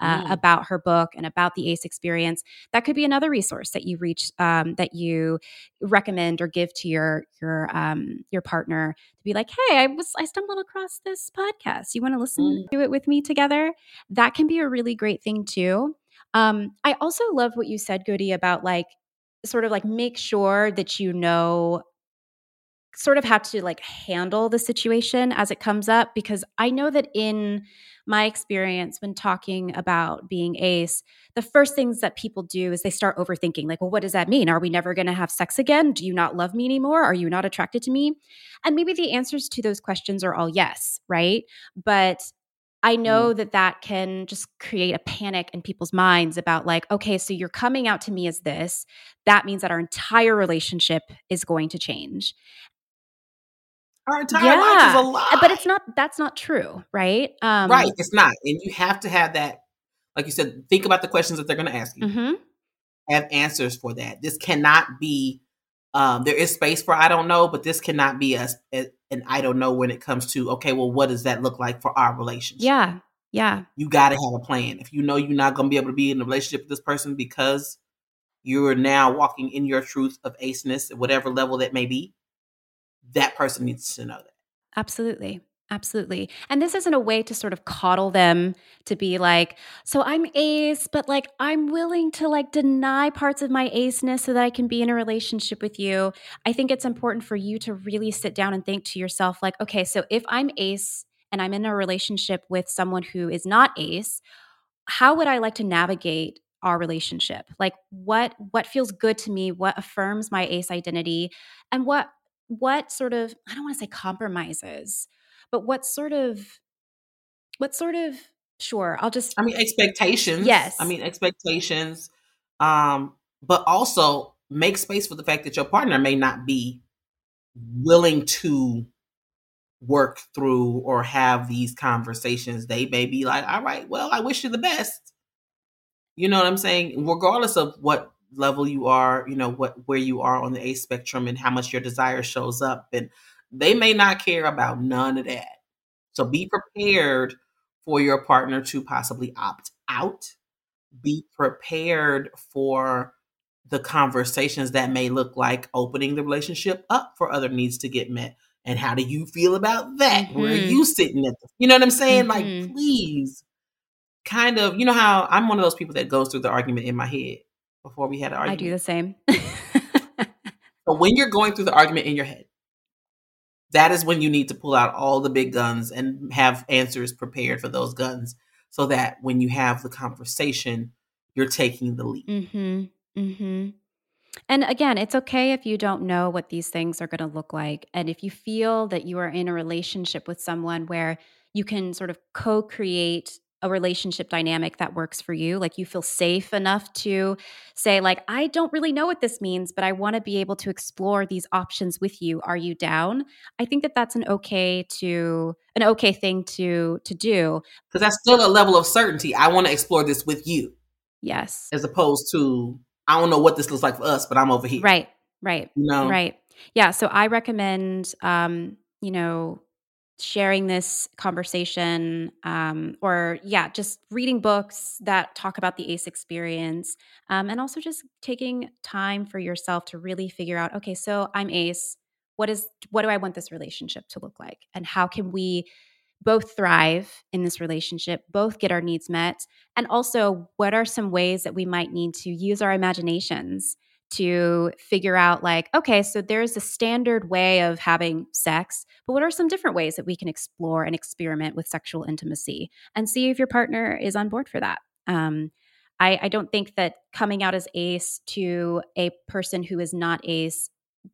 Uh, mm. About her book and about the ACE experience, that could be another resource that you reach um, that you recommend or give to your your um, your partner to be like, hey, I was I stumbled across this podcast. You want to listen mm. to it with me together? That can be a really great thing too. Um, I also love what you said, Goody, about like sort of like make sure that you know sort of have to like handle the situation as it comes up because I know that in my experience when talking about being ace, the first things that people do is they start overthinking like, well, what does that mean? Are we never going to have sex again? Do you not love me anymore? Are you not attracted to me? And maybe the answers to those questions are all yes, right? But I know mm. that that can just create a panic in people's minds about, like, okay, so you're coming out to me as this. That means that our entire relationship is going to change. Our entire yeah. life is a lie. But it's not, that's not true, right? Um, right. It's not. And you have to have that, like you said, think about the questions that they're going to ask you. Mm-hmm. Have answers for that. This cannot be um, there is space for I don't know, but this cannot be a, a, an I don't know when it comes to okay, well, what does that look like for our relationship? Yeah, yeah. You got to have a plan. If you know you're not going to be able to be in a relationship with this person because you are now walking in your truth of aceness at whatever level that may be, that person needs to know that. Absolutely. Absolutely. And this isn't a way to sort of coddle them to be like, so I'm ace, but like I'm willing to like deny parts of my aceness so that I can be in a relationship with you. I think it's important for you to really sit down and think to yourself, like, okay, so if I'm ace and I'm in a relationship with someone who is not ace, how would I like to navigate our relationship? Like what what feels good to me, what affirms my ace identity, and what what sort of I don't want to say compromises but what sort of what sort of sure i'll just i mean expectations yes. i mean expectations um but also make space for the fact that your partner may not be willing to work through or have these conversations. They may be like all right well i wish you the best. You know what i'm saying? Regardless of what level you are you know what where you are on the a spectrum and how much your desire shows up and they may not care about none of that. So be prepared for your partner to possibly opt out. Be prepared for the conversations that may look like opening the relationship up for other needs to get met. And how do you feel about that? Mm-hmm. Where are mm-hmm. you sitting at the, you know what I'm saying? Mm-hmm. Like, please kind of, you know how I'm one of those people that goes through the argument in my head before we had an argument. I do the same. but when you're going through the argument in your head, that is when you need to pull out all the big guns and have answers prepared for those guns so that when you have the conversation you're taking the lead mm-hmm. Mm-hmm. and again it's okay if you don't know what these things are going to look like and if you feel that you are in a relationship with someone where you can sort of co-create a relationship dynamic that works for you like you feel safe enough to say like i don't really know what this means but i want to be able to explore these options with you. Are you down? I think that that's an okay to an okay thing to to do. Because that's still a level of certainty. I want to explore this with you. Yes. As opposed to i don't know what this looks like for us but i'm over here. Right right you know? right. Yeah so i recommend um you know sharing this conversation um, or yeah just reading books that talk about the ace experience um, and also just taking time for yourself to really figure out okay so i'm ace. What is what do i want this relationship to look like? And how can we both thrive in this relationship, both get our needs met, and also what are some ways that we might need to use our imaginations to figure out like okay so there's a standard way of having sex but what are some different ways that we can explore and experiment with sexual intimacy and see if your partner is on board for that? Um, I, I don't think that coming out as ace to a person who is not ace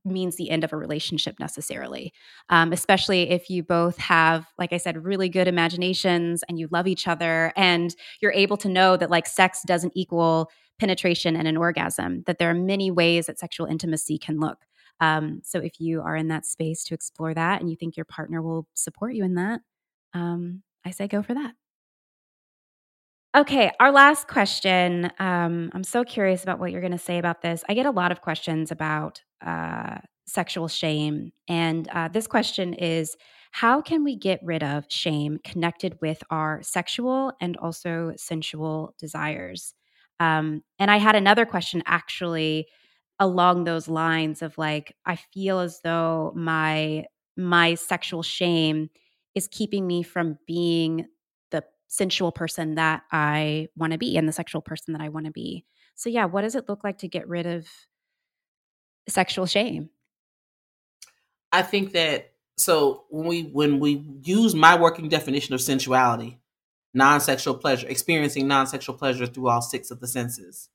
means the end of a relationship necessarily, um, especially if you both have, like I said, really good imaginations and you love each other and you're able to know that like sex doesn't equal penetration and an orgasm, that there are many ways that sexual intimacy can look. Um, so if you are in that space to explore that and you think your partner will support you in that, um, I say go for that. Okay, our last question. Um, I'm so curious about what you're going to say about this. I get a lot of questions about uh, sexual shame. And uh, this question is How can we get rid of shame connected with our sexual and also sensual desires? Um, and I had another question actually along those lines of like, I feel as though my my sexual shame is keeping me from being the sensual person that I want to be and the sexual person that I want to be. So, yeah, what does it look like to get rid of sexual shame? I think that so when we when we use my working definition of sensuality, non-sexual pleasure, experiencing non-sexual pleasure through all six of the senses.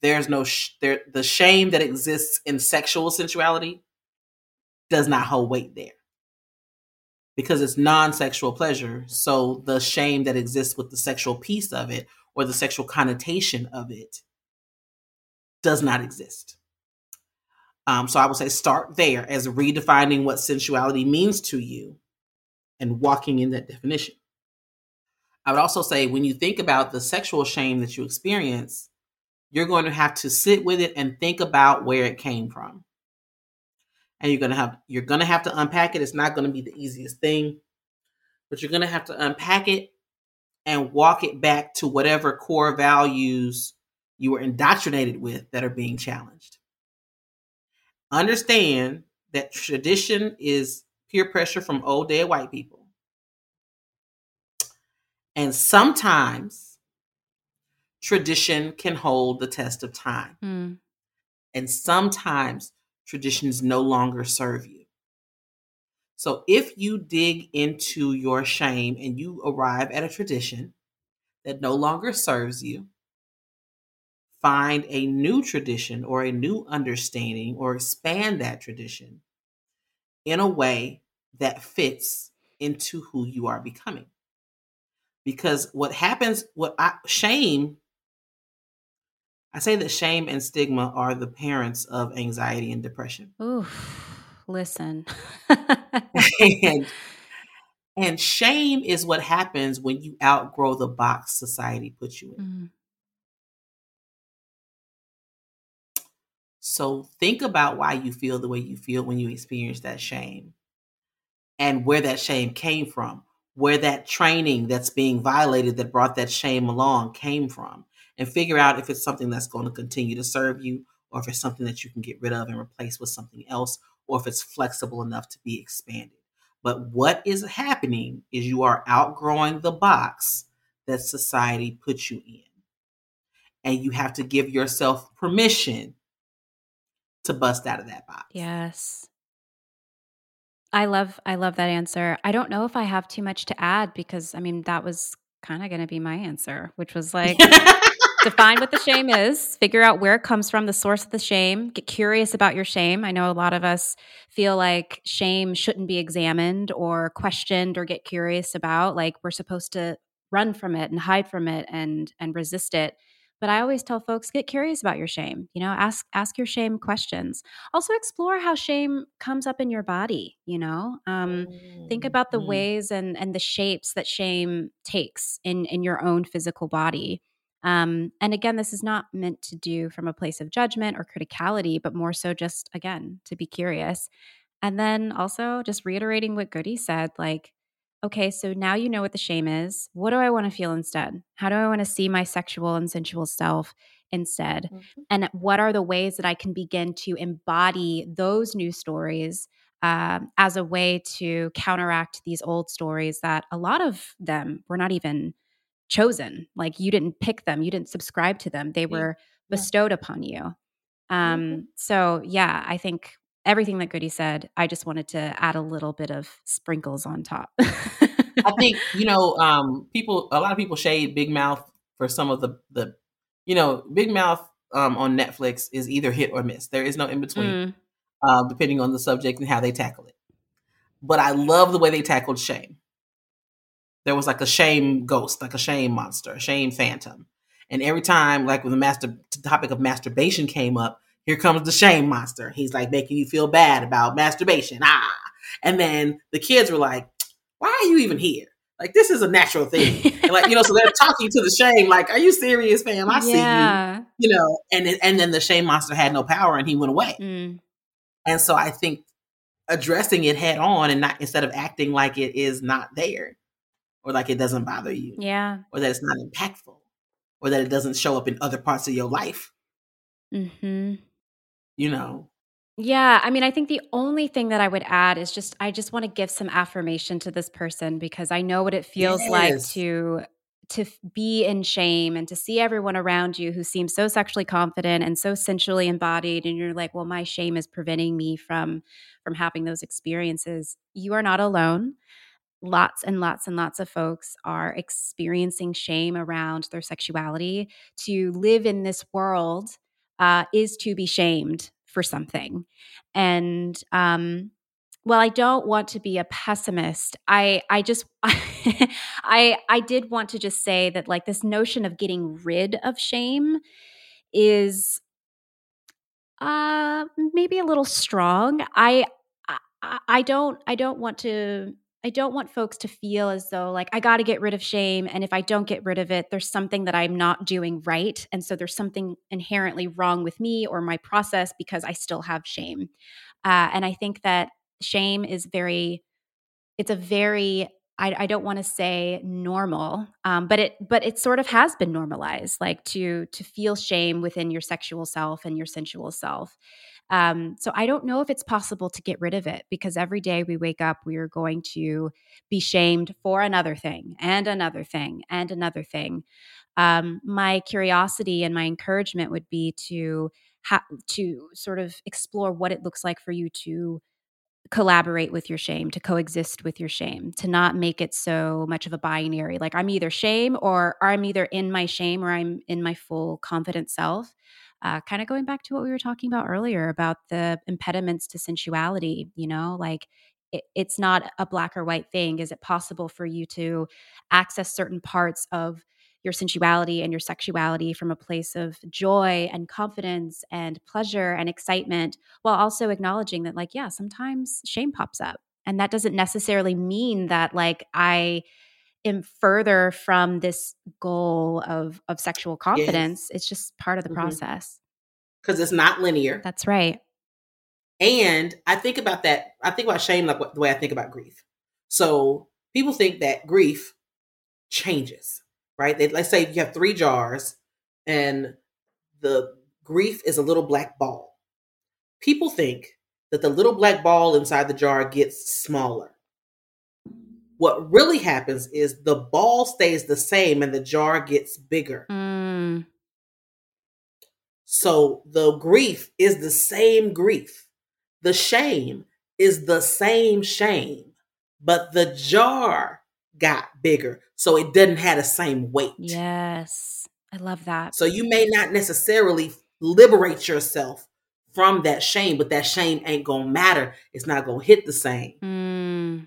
There's no sh- there the shame that exists in sexual sensuality does not hold weight there. Because it's non-sexual pleasure so the shame that exists with the sexual piece of it or the sexual connotation of it does not exist. Um, so i would say start there as redefining what sensuality means to you and walking in that definition i would also say when you think about the sexual shame that you experience you're going to have to sit with it and think about where it came from and you're gonna have you're gonna have to unpack it. It's not gonna be the easiest thing, but you're gonna have to unpack it and walk it back to whatever core values you were indoctrinated with that are being challenged. Understand that tradition is peer pressure from old dead white people. And sometimes tradition can hold the test of time. Mm. And sometimes traditions no longer serve you. So if you dig into your shame and you arrive at a tradition that no longer serves you, find a new tradition or a new understanding or expand that tradition in a way that fits into who you are becoming. Because what happens, what I, shame I say that shame and stigma are the parents of anxiety and depression. Ooh, listen. and, and shame is what happens when you outgrow the box society puts you in. Mm. So think about why you feel the way you feel when you experience that shame and where that shame came from, where that training that's being violated that brought that shame along came from and figure out if it's something that's going to continue to serve you or if it's something that you can get rid of and replace with something else or if it's flexible enough to be expanded. But what is happening is you are outgrowing the box that society puts you in. And you have to give yourself permission to bust out of that box. Yes. I love I love that answer. I don't know if I have too much to add because I mean that was kind of going to be my answer, which was like define what the shame is, figure out where it comes from, the source of the shame, get curious about your shame. I know a lot of us feel like shame shouldn't be examined or questioned or get curious about, like we're supposed to run from it and hide from it and and resist it. But I always tell folks get curious about your shame. You know, ask ask your shame questions. Also explore how shame comes up in your body, you know? Um, mm-hmm. think about the mm-hmm. ways and and the shapes that shame takes in in your own physical body. Um, and again, this is not meant to do from a place of judgment or criticality, but more so just, again, to be curious. And then also just reiterating what Goody said like, okay, so now you know what the shame is. What do I want to feel instead? How do I want to see my sexual and sensual self instead? Mm-hmm. And what are the ways that I can begin to embody those new stories um, as a way to counteract these old stories that a lot of them were not even chosen. Like you didn't pick them, you didn't subscribe to them, they were bestowed upon you. Mm-hmm. Um, so, yeah, I think everything that Goody said, I just wanted to add a little bit of sprinkles on top. I think you know, um, people. A lot of people shade Big Mouth for some of the the, you know, Big Mouth um, on Netflix is either hit or miss. There is no in between, Mm, uh, depending on the subject and how they tackle it. But I love the way they tackled shame. There was like a shame ghost, like a shame monster, a shame phantom, and every time, like when the master topic of masturbation came up, here comes the shame monster. He's like making you feel bad about masturbation. Ah, and then the kids were like, "Why are you even here? Like this is a natural thing." And like you know, so they're talking to the shame, like, "Are you serious, fam? I see you." You know, and it- and then the shame monster had no power and he went away. Mm, And so I think addressing it head on and not instead of acting like it is not there or like it doesn't bother you yeah. or that it's not impactful or that it doesn't show up in other parts of your life, hmm you know. Yeah, I mean, I think the only thing that I would add is just I just want to give some affirmation to this person because I know what it feels like to to be in shame and to see everyone around you who seems so sexually confident and so sensually embodied and you're like, "Well, my shame is preventing me from from having those experiences." You are not alone. Lots and lots and lots of folks are experiencing shame around their sexuality. To live in this world uh, is to be shamed for something. And um, well, I don't want to be a pessimist. I I just I I did want to just say that like this notion of getting rid of shame is uh maybe a little strong. I I, I don't I don't want to I don't want folks to feel as though like I got to get rid of shame and if I don't get rid of it there's something that I'm not doing right and so there's something inherently wrong with me or my process because I still have shame. Uh, and I think that shame is very it's a very I, I don't want to say normal, um, but it but it sort of has been normalized, like to to feel shame within your sexual self and your sensual self. Um, so I don't know if it's possible to get rid of it because every day we wake up, we are going to be shamed for another thing and another thing and another thing. Um, my curiosity and my encouragement would be to ha- to sort of explore what it looks like for you to collaborate with your shame, to coexist with your shame, to not make it so much of a binary. Like I'm either shame or, or I'm either in my shame or I'm in my full confident self. Uh, kind of going back to what we were talking about earlier about the impediments to sensuality, you know, like it, it's not a black or white thing. Is it possible for you to access certain parts of your sensuality and your sexuality from a place of joy and confidence and pleasure and excitement while also acknowledging that like yeah sometimes shame pops up and that doesn't necessarily mean that like i further from this goal of of sexual confidence it's just part of the Mhm. process Because it's not linear. that's right And I think about that. I think about shame like the way I think about grief. So people think that grief changes, right? They, let's say you have three jars and the grief is a little black ball. People think that the little black ball inside the jar gets smaller. What really happens is the ball stays the same and the jar gets bigger. mm, So the grief is the same grief. The shame is the same shame, but the jar got bigger. So it doesn't have the same weight. yes i love that So you may not necessarily liberate yourself from that shame, but that shame ain't going to matter. It's not going to hit the same. Mm.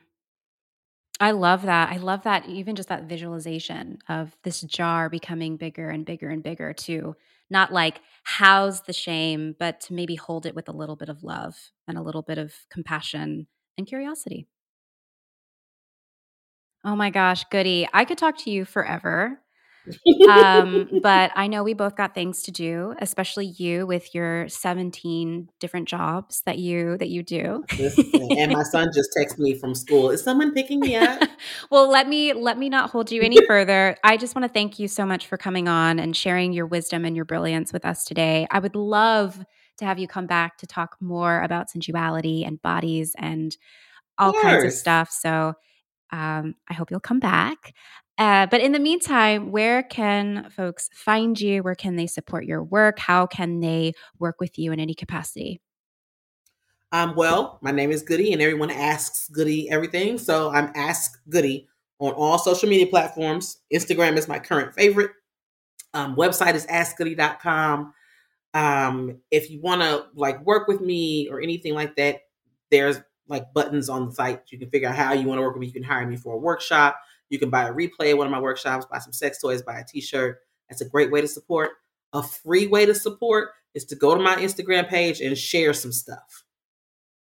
I love that. I love that, even just that visualization of this jar becoming bigger and bigger and bigger to not like house the shame, but to maybe hold it with a little bit of love and a little bit of compassion and curiosity. Oh my gosh, goody. I could talk to you forever. Um, but I know we both got things to do, especially you with your 17 different jobs that you that you do. Listen, and my son just texted me from school. Is someone picking me up? well, let me let me not hold you any further. I just want to thank you so much for coming on and sharing your wisdom and your brilliance with us today. I would love to have you come back to talk more about sensuality and bodies and all kinds of stuff. So um, I hope you'll come back. Uh, but in the meantime, where can folks find you? Where can they support your work? How can they work with you in any capacity? Um, well, my name is Goody, and everyone asks Goody everything. So I'm Ask Goody on all social media platforms. Instagram is my current favorite. Um, website is askgoody.com. Um, if you want to like work with me or anything like that, there's like buttons on the site. You can figure out how you want to work with me. You can hire me for a workshop. You can buy a replay of one of my workshops, buy some sex toys, buy a t-shirt. That's a great way to support. A free way to support is to go to my Instagram page and share some stuff.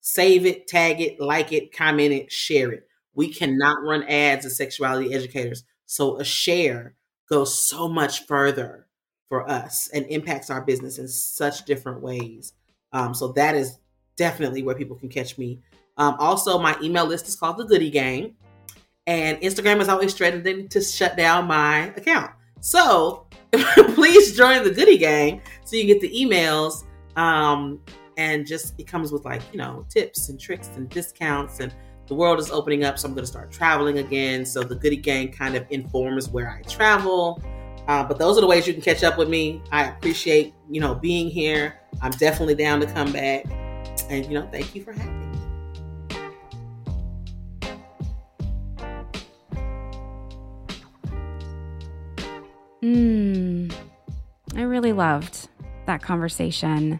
Save it, tag it, like it, comment it, share it. We cannot run ads as sexuality educators. So a share goes so much further for us and impacts our business in such different ways. Um, so that is definitely where people can catch me. Um, also, my email list is called the Goody Gang, and Instagram is always threatening to shut down my account. So please join the Goody Gang so you get the emails. Um, and just it comes with like you know tips and tricks and discounts and the world is opening up so i'm going to start traveling again. So the goody gang kind of informs where i travel. Uh, but those are the ways you can catch up with me. I appreciate you know being here. I'm definitely down to come back. And you know thank you for having me Hmm. I really loved that conversation.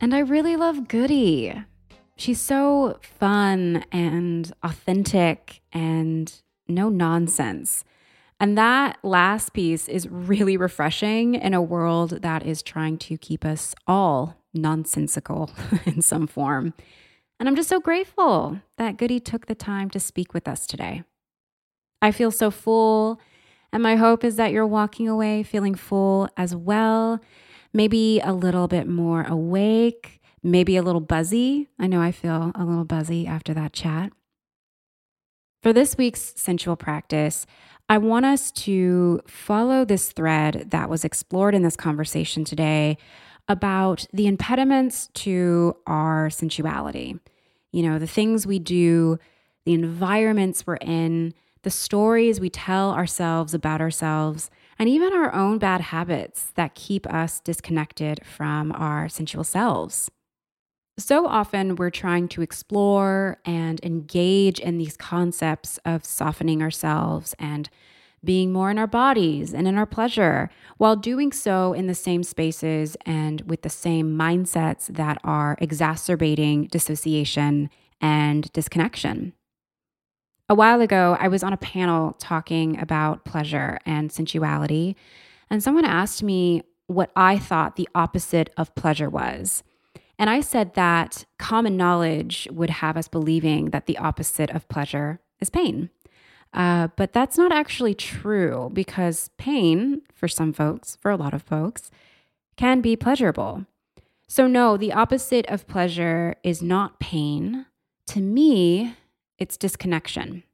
And I really love Goody. She's so fun and authentic and no nonsense. And that last piece is really refreshing in a world that is trying to keep us all nonsensical in some form. And I'm just so grateful that Goody took the time to speak with us today. I feel so full, and my hope is that you're walking away feeling full as well maybe a little bit more awake, maybe a little buzzy. I know I feel a little buzzy after that chat. For this week's sensual practice, I want us to follow this thread that was explored in this conversation today about the impediments to our sensuality. You know, the things we do, the environments we're in, the stories we tell ourselves about ourselves, and even our own bad habits that keep us disconnected from our sensual selves. So often, we're trying to explore and engage in these concepts of softening ourselves and being more in our bodies and in our pleasure, while doing so in the same spaces and with the same mindsets that are exacerbating dissociation and disconnection. A while ago, I was on a panel talking about pleasure and sensuality, and someone asked me what I thought the opposite of pleasure was. And I said that common knowledge would have us believing that the opposite of pleasure is pain. Uh, but that's not actually true because pain, for some folks, for a lot of folks, can be pleasurable. So, no, the opposite of pleasure is not pain. To me, it's disconnection.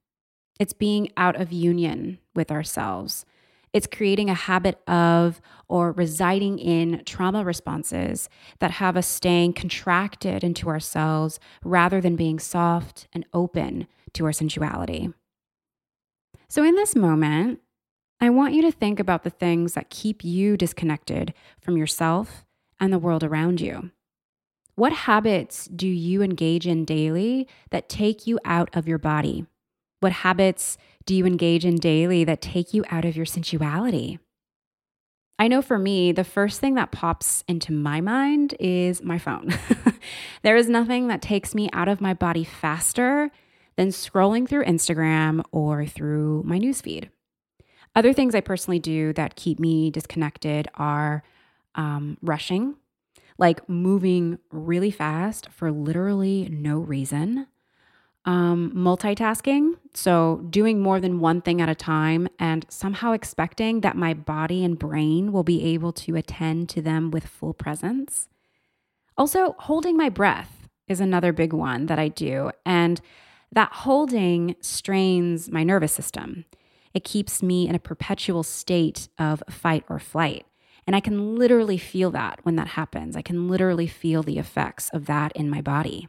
It's being out of union with ourselves. It's creating a habit of or residing in trauma responses that have us staying contracted into ourselves rather than being soft and open to our sensuality. So, in this moment, I want you to think about the things that keep you disconnected from yourself and the world around you. What habits do you engage in daily that take you out of your body? What habits do you engage in daily that take you out of your sensuality? I know for me, the first thing that pops into my mind is my phone. there is nothing that takes me out of my body faster than scrolling through Instagram or through my newsfeed. Other things I personally do that keep me disconnected are um, rushing like moving really fast for literally no reason. Um, multitasking, so doing more than one thing at a time and somehow expecting that my body and brain will be able to attend to them with full presence. Also, holding my breath is another big one that I do. And that holding strains my nervous system. It keeps me in a perpetual state of fight or flight. And I can literally feel that when that happens. I can literally feel the effects of that in my body.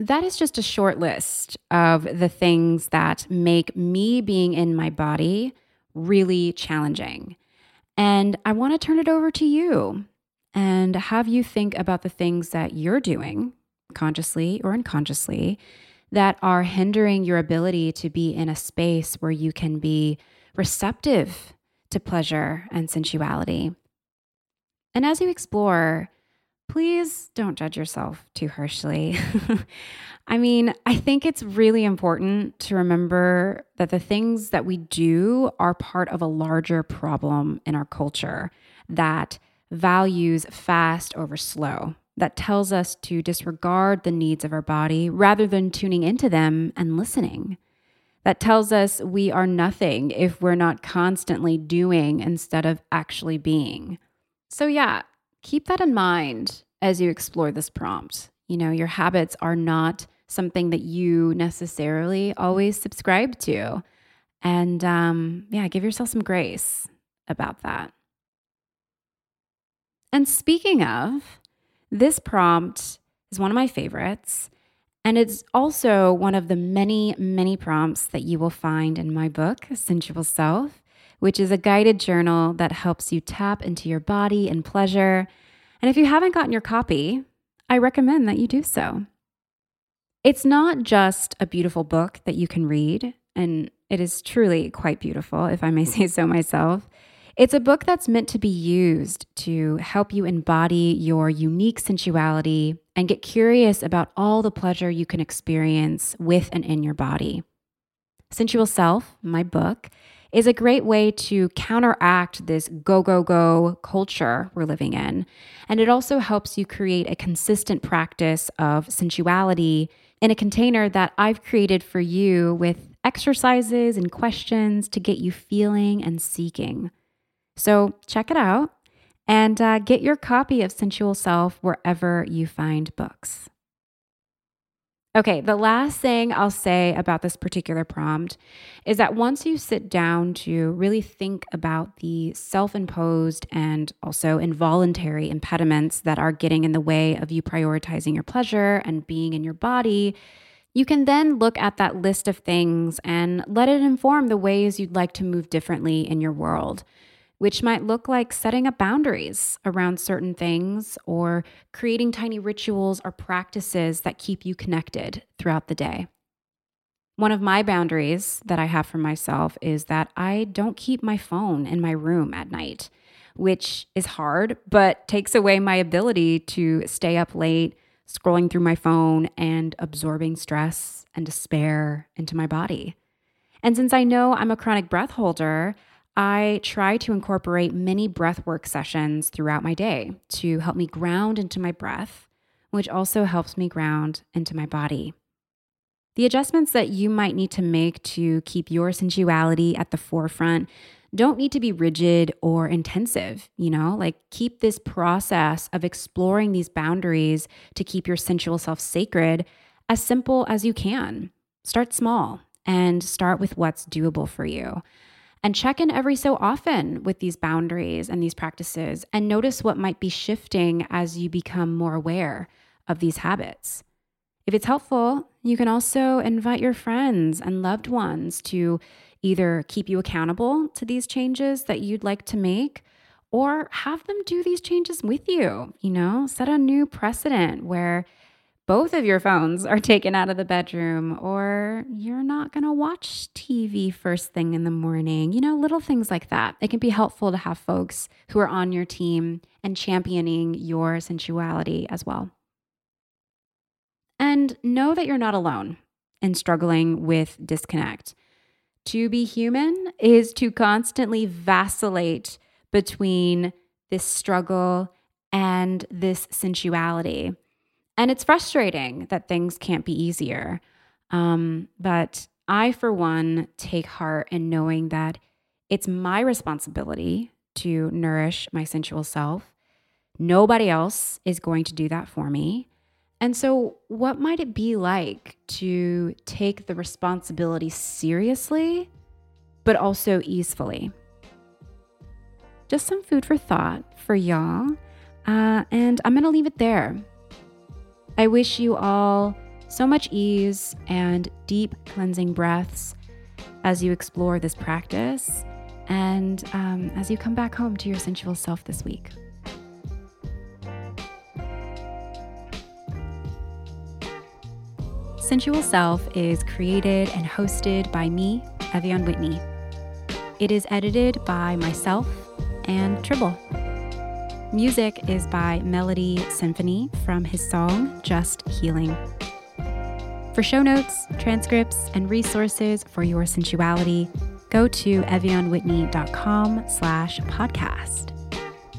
That is just a short list of the things that make me being in my body really challenging. And I want to turn it over to you and have you think about the things that you're doing, consciously or unconsciously, that are hindering your ability to be in a space where you can be receptive to pleasure and sensuality. And as you explore, please don't judge yourself too harshly. I mean, I think it's really important to remember that the things that we do are part of a larger problem in our culture that values fast over slow, that tells us to disregard the needs of our body rather than tuning into them and listening. That tells us we are nothing if we're not constantly doing instead of actually being. So, yeah, keep that in mind as you explore this prompt. You know, your habits are not something that you necessarily always subscribe to. And um, yeah, give yourself some grace about that. And speaking of, this prompt is one of my favorites. And it's also one of the many, many prompts that you will find in my book, Sensual Self, which is a guided journal that helps you tap into your body and pleasure. And if you haven't gotten your copy, I recommend that you do so. It's not just a beautiful book that you can read, and it is truly quite beautiful, if I may say so myself. It's a book that's meant to be used to help you embody your unique sensuality and get curious about all the pleasure you can experience with and in your body. Sensual Self, my book, is a great way to counteract this go, go, go culture we're living in. And it also helps you create a consistent practice of sensuality in a container that I've created for you with exercises and questions to get you feeling and seeking. So check it out and uh, get your copy of Sensual Self wherever you find books. Okay, the last thing I'll say about this particular prompt is that once you sit down to really think about the self imposed and also involuntary impediments that are getting in the way of you prioritizing your pleasure and being in your body, you can then look at that list of things and let it inform the ways you'd like to move differently in your world which might look like setting up boundaries around certain things or creating tiny rituals or practices that keep you connected throughout the day. One of my boundaries that I have for myself is that I don't keep my phone in my room at night, which is hard, but takes away my ability to stay up late, scrolling through my phone and absorbing stress and despair into my body. And since I know I'm a chronic breath holder, I try to incorporate many breath work sessions throughout my day to help me ground into my breath, which also helps me ground into my body. The adjustments that you might need to make to keep your sensuality at the forefront don't need to be rigid or intensive, you know, like keep this process of exploring these boundaries to keep your sensual self sacred as simple as you can. Start small and start with what's doable for you and check in every so often with these boundaries and these practices and notice what might be shifting as you become more aware of these habits. If it's helpful, you can also invite your friends and loved ones to either keep you accountable to these changes that you'd like to make or have them do these changes with you. You know, set a new precedent where both of your phones are taken out of the bedroom, or you're not going to watch TV first thing in the morning. You know, little things like that. It can be helpful to have folks who are on your team and championing your sensuality as well. And know that you're not alone in struggling with disconnect. To be human is to constantly vacillate between this struggle and this sensuality. And it's frustrating that things can't be easier. Um, but I, for one, take heart in knowing that it's my responsibility to nourish my sensual self. Nobody else is going to do that for me. And so, what might it be like to take the responsibility seriously, but also easefully? just some food for thought for y'all. Uh, and I'm going to leave it there. I wish you all so much ease and deep cleansing breaths as you explore this practice and um, as you come back home to your sensual self this week. Sensual Self is created and hosted by me, Evyan Whitney. It is edited by myself and Tribble. Music is by Melody Symphony from his song Just Healing. For show notes, transcripts, and resources for your sensuality, go to evyanwhitney.com slash podcast.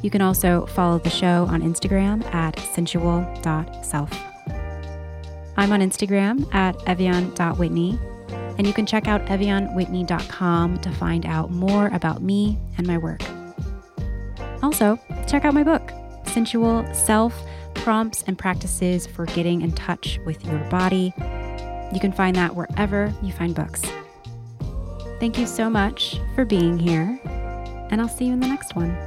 You can also follow the show on Instagram at sensual.self. I'm on Instagram at evyan.whitney, and you can check out evyanwhitney.com to find out more about me and my work. Also, check out my book, Sensual Self Prompts and Practices for Getting in Touch with Your Body. You can find that wherever you find books. Thank you so much for being here, and I'll see you in the next one.